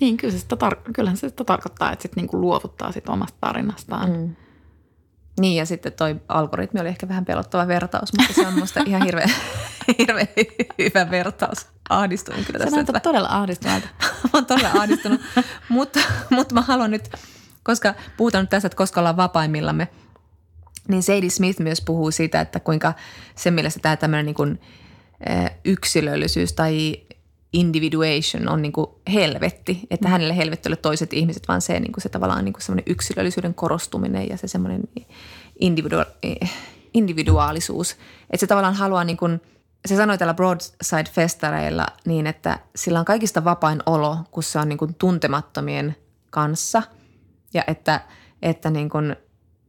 Speaker 3: Niin, kyllä se sitä tar- kyllähän se sitä tarkoittaa, että sitten niinku luovuttaa sit omasta tarinastaan. Mm.
Speaker 2: Niin ja sitten toi algoritmi oli ehkä vähän pelottava vertaus, mutta se on musta ihan hirveän hirveä hyvä vertaus. Ahdistuin kyllä
Speaker 3: Sä näytät
Speaker 2: että-
Speaker 3: todella ahdistuneelta.
Speaker 2: mä oon todella ahdistunut, mutta, mutta mä haluan nyt, koska puhutaan nyt tässä, että koska ollaan vapaimmillaan, niin Sadie Smith myös puhuu siitä, että kuinka sen mielestä tämä tämmöinen niin kuin, yksilöllisyys tai individuation on niin kuin helvetti. Että hänelle helvetti ole toiset ihmiset, vaan se, niin kuin se tavallaan niin kuin semmoinen yksilöllisyyden korostuminen ja se semmoinen individua- eh, individuaalisuus. Että se tavallaan haluaa niin kuin, se sanoi täällä Broadside-festareilla niin, että sillä on kaikista vapain olo, kun se on niin kuin tuntemattomien kanssa ja että, että niin kuin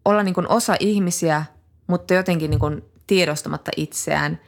Speaker 2: olla niin kuin osa ihmisiä, mutta jotenkin niin kuin tiedostamatta itseään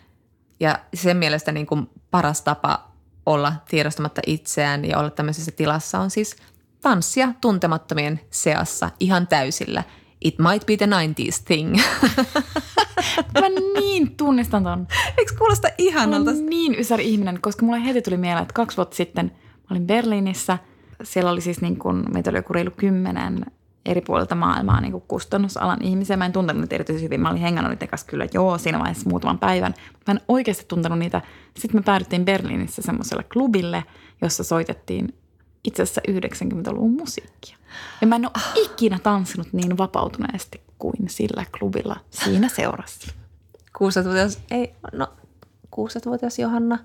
Speaker 2: ja sen mielestä niin kuin paras tapa olla tiedostamatta itseään ja olla tämmöisessä tilassa on siis tanssia tuntemattomien seassa ihan täysillä. It might be the 90s thing.
Speaker 3: Mä niin tunnistan ton.
Speaker 2: Eikö kuulosta
Speaker 3: Mä
Speaker 2: ihanalta?
Speaker 3: olen niin ysäri ihminen, koska mulle heti tuli mieleen, että kaksi vuotta sitten mä olin Berliinissä. Siellä oli siis niin kuin, meitä oli joku reilu kymmenen eri puolilta maailmaa niin kuin kustannusalan ihmisiä. Mä en tuntenut niitä erityisen hyvin. Mä olin hengannut niiden kanssa kyllä joo siinä vaiheessa muutaman päivän. Mä en oikeasti tuntenut niitä. Sitten me päädyttiin Berliinissä semmoiselle klubille, jossa soitettiin itse asiassa 90-luvun musiikkia. Ja mä en ole ikinä tanssinut niin vapautuneesti kuin sillä klubilla siinä seurassa.
Speaker 2: 16-vuotias, ei, no 16-vuotias Johanna.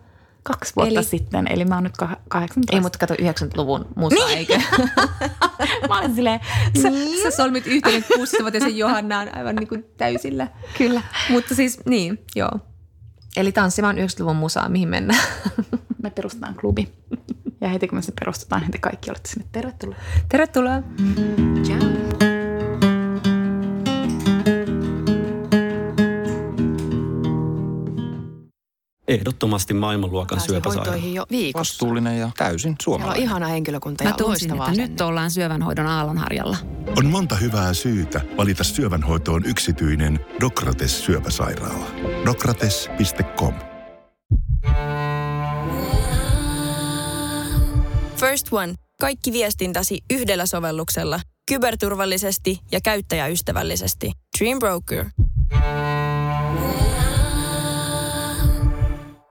Speaker 3: Kaksi vuotta
Speaker 2: Eli-
Speaker 3: sitten, eli mä oon nyt kah- 18.
Speaker 2: Ei, mutta kato 90-luvun musa, niin. eikö?
Speaker 3: Mä olen silleen,
Speaker 2: Sä, sä solmit yhteyden 16-vuotiaisen Johannaan aivan niin kuin täysillä.
Speaker 3: kyllä.
Speaker 2: Mutta siis, niin, joo. Eli tanssimaan 90-luvun musaa, mihin mennään.
Speaker 3: Me perustetaan klubi. Ja heti kun me se perustetaan, heti kaikki olette sinne tervetuloa.
Speaker 2: Tervetuloa.
Speaker 3: Ciao.
Speaker 4: Ehdottomasti maailmanluokan syöpäsairaala.
Speaker 5: jo viikossa.
Speaker 6: Vastuullinen ja täysin
Speaker 5: Siellä on
Speaker 6: suomalainen.
Speaker 5: ihana henkilökunta
Speaker 7: Mä
Speaker 5: ja
Speaker 7: tunsin,
Speaker 5: loistavaa
Speaker 7: että nyt ollaan syövänhoidon aallonharjalla.
Speaker 8: On monta hyvää syytä valita syövänhoitoon yksityinen Dokrates syöpäsairaala. Dokrates.com
Speaker 1: First One. Kaikki viestintäsi yhdellä sovelluksella. Kyberturvallisesti ja käyttäjäystävällisesti. Dream Broker.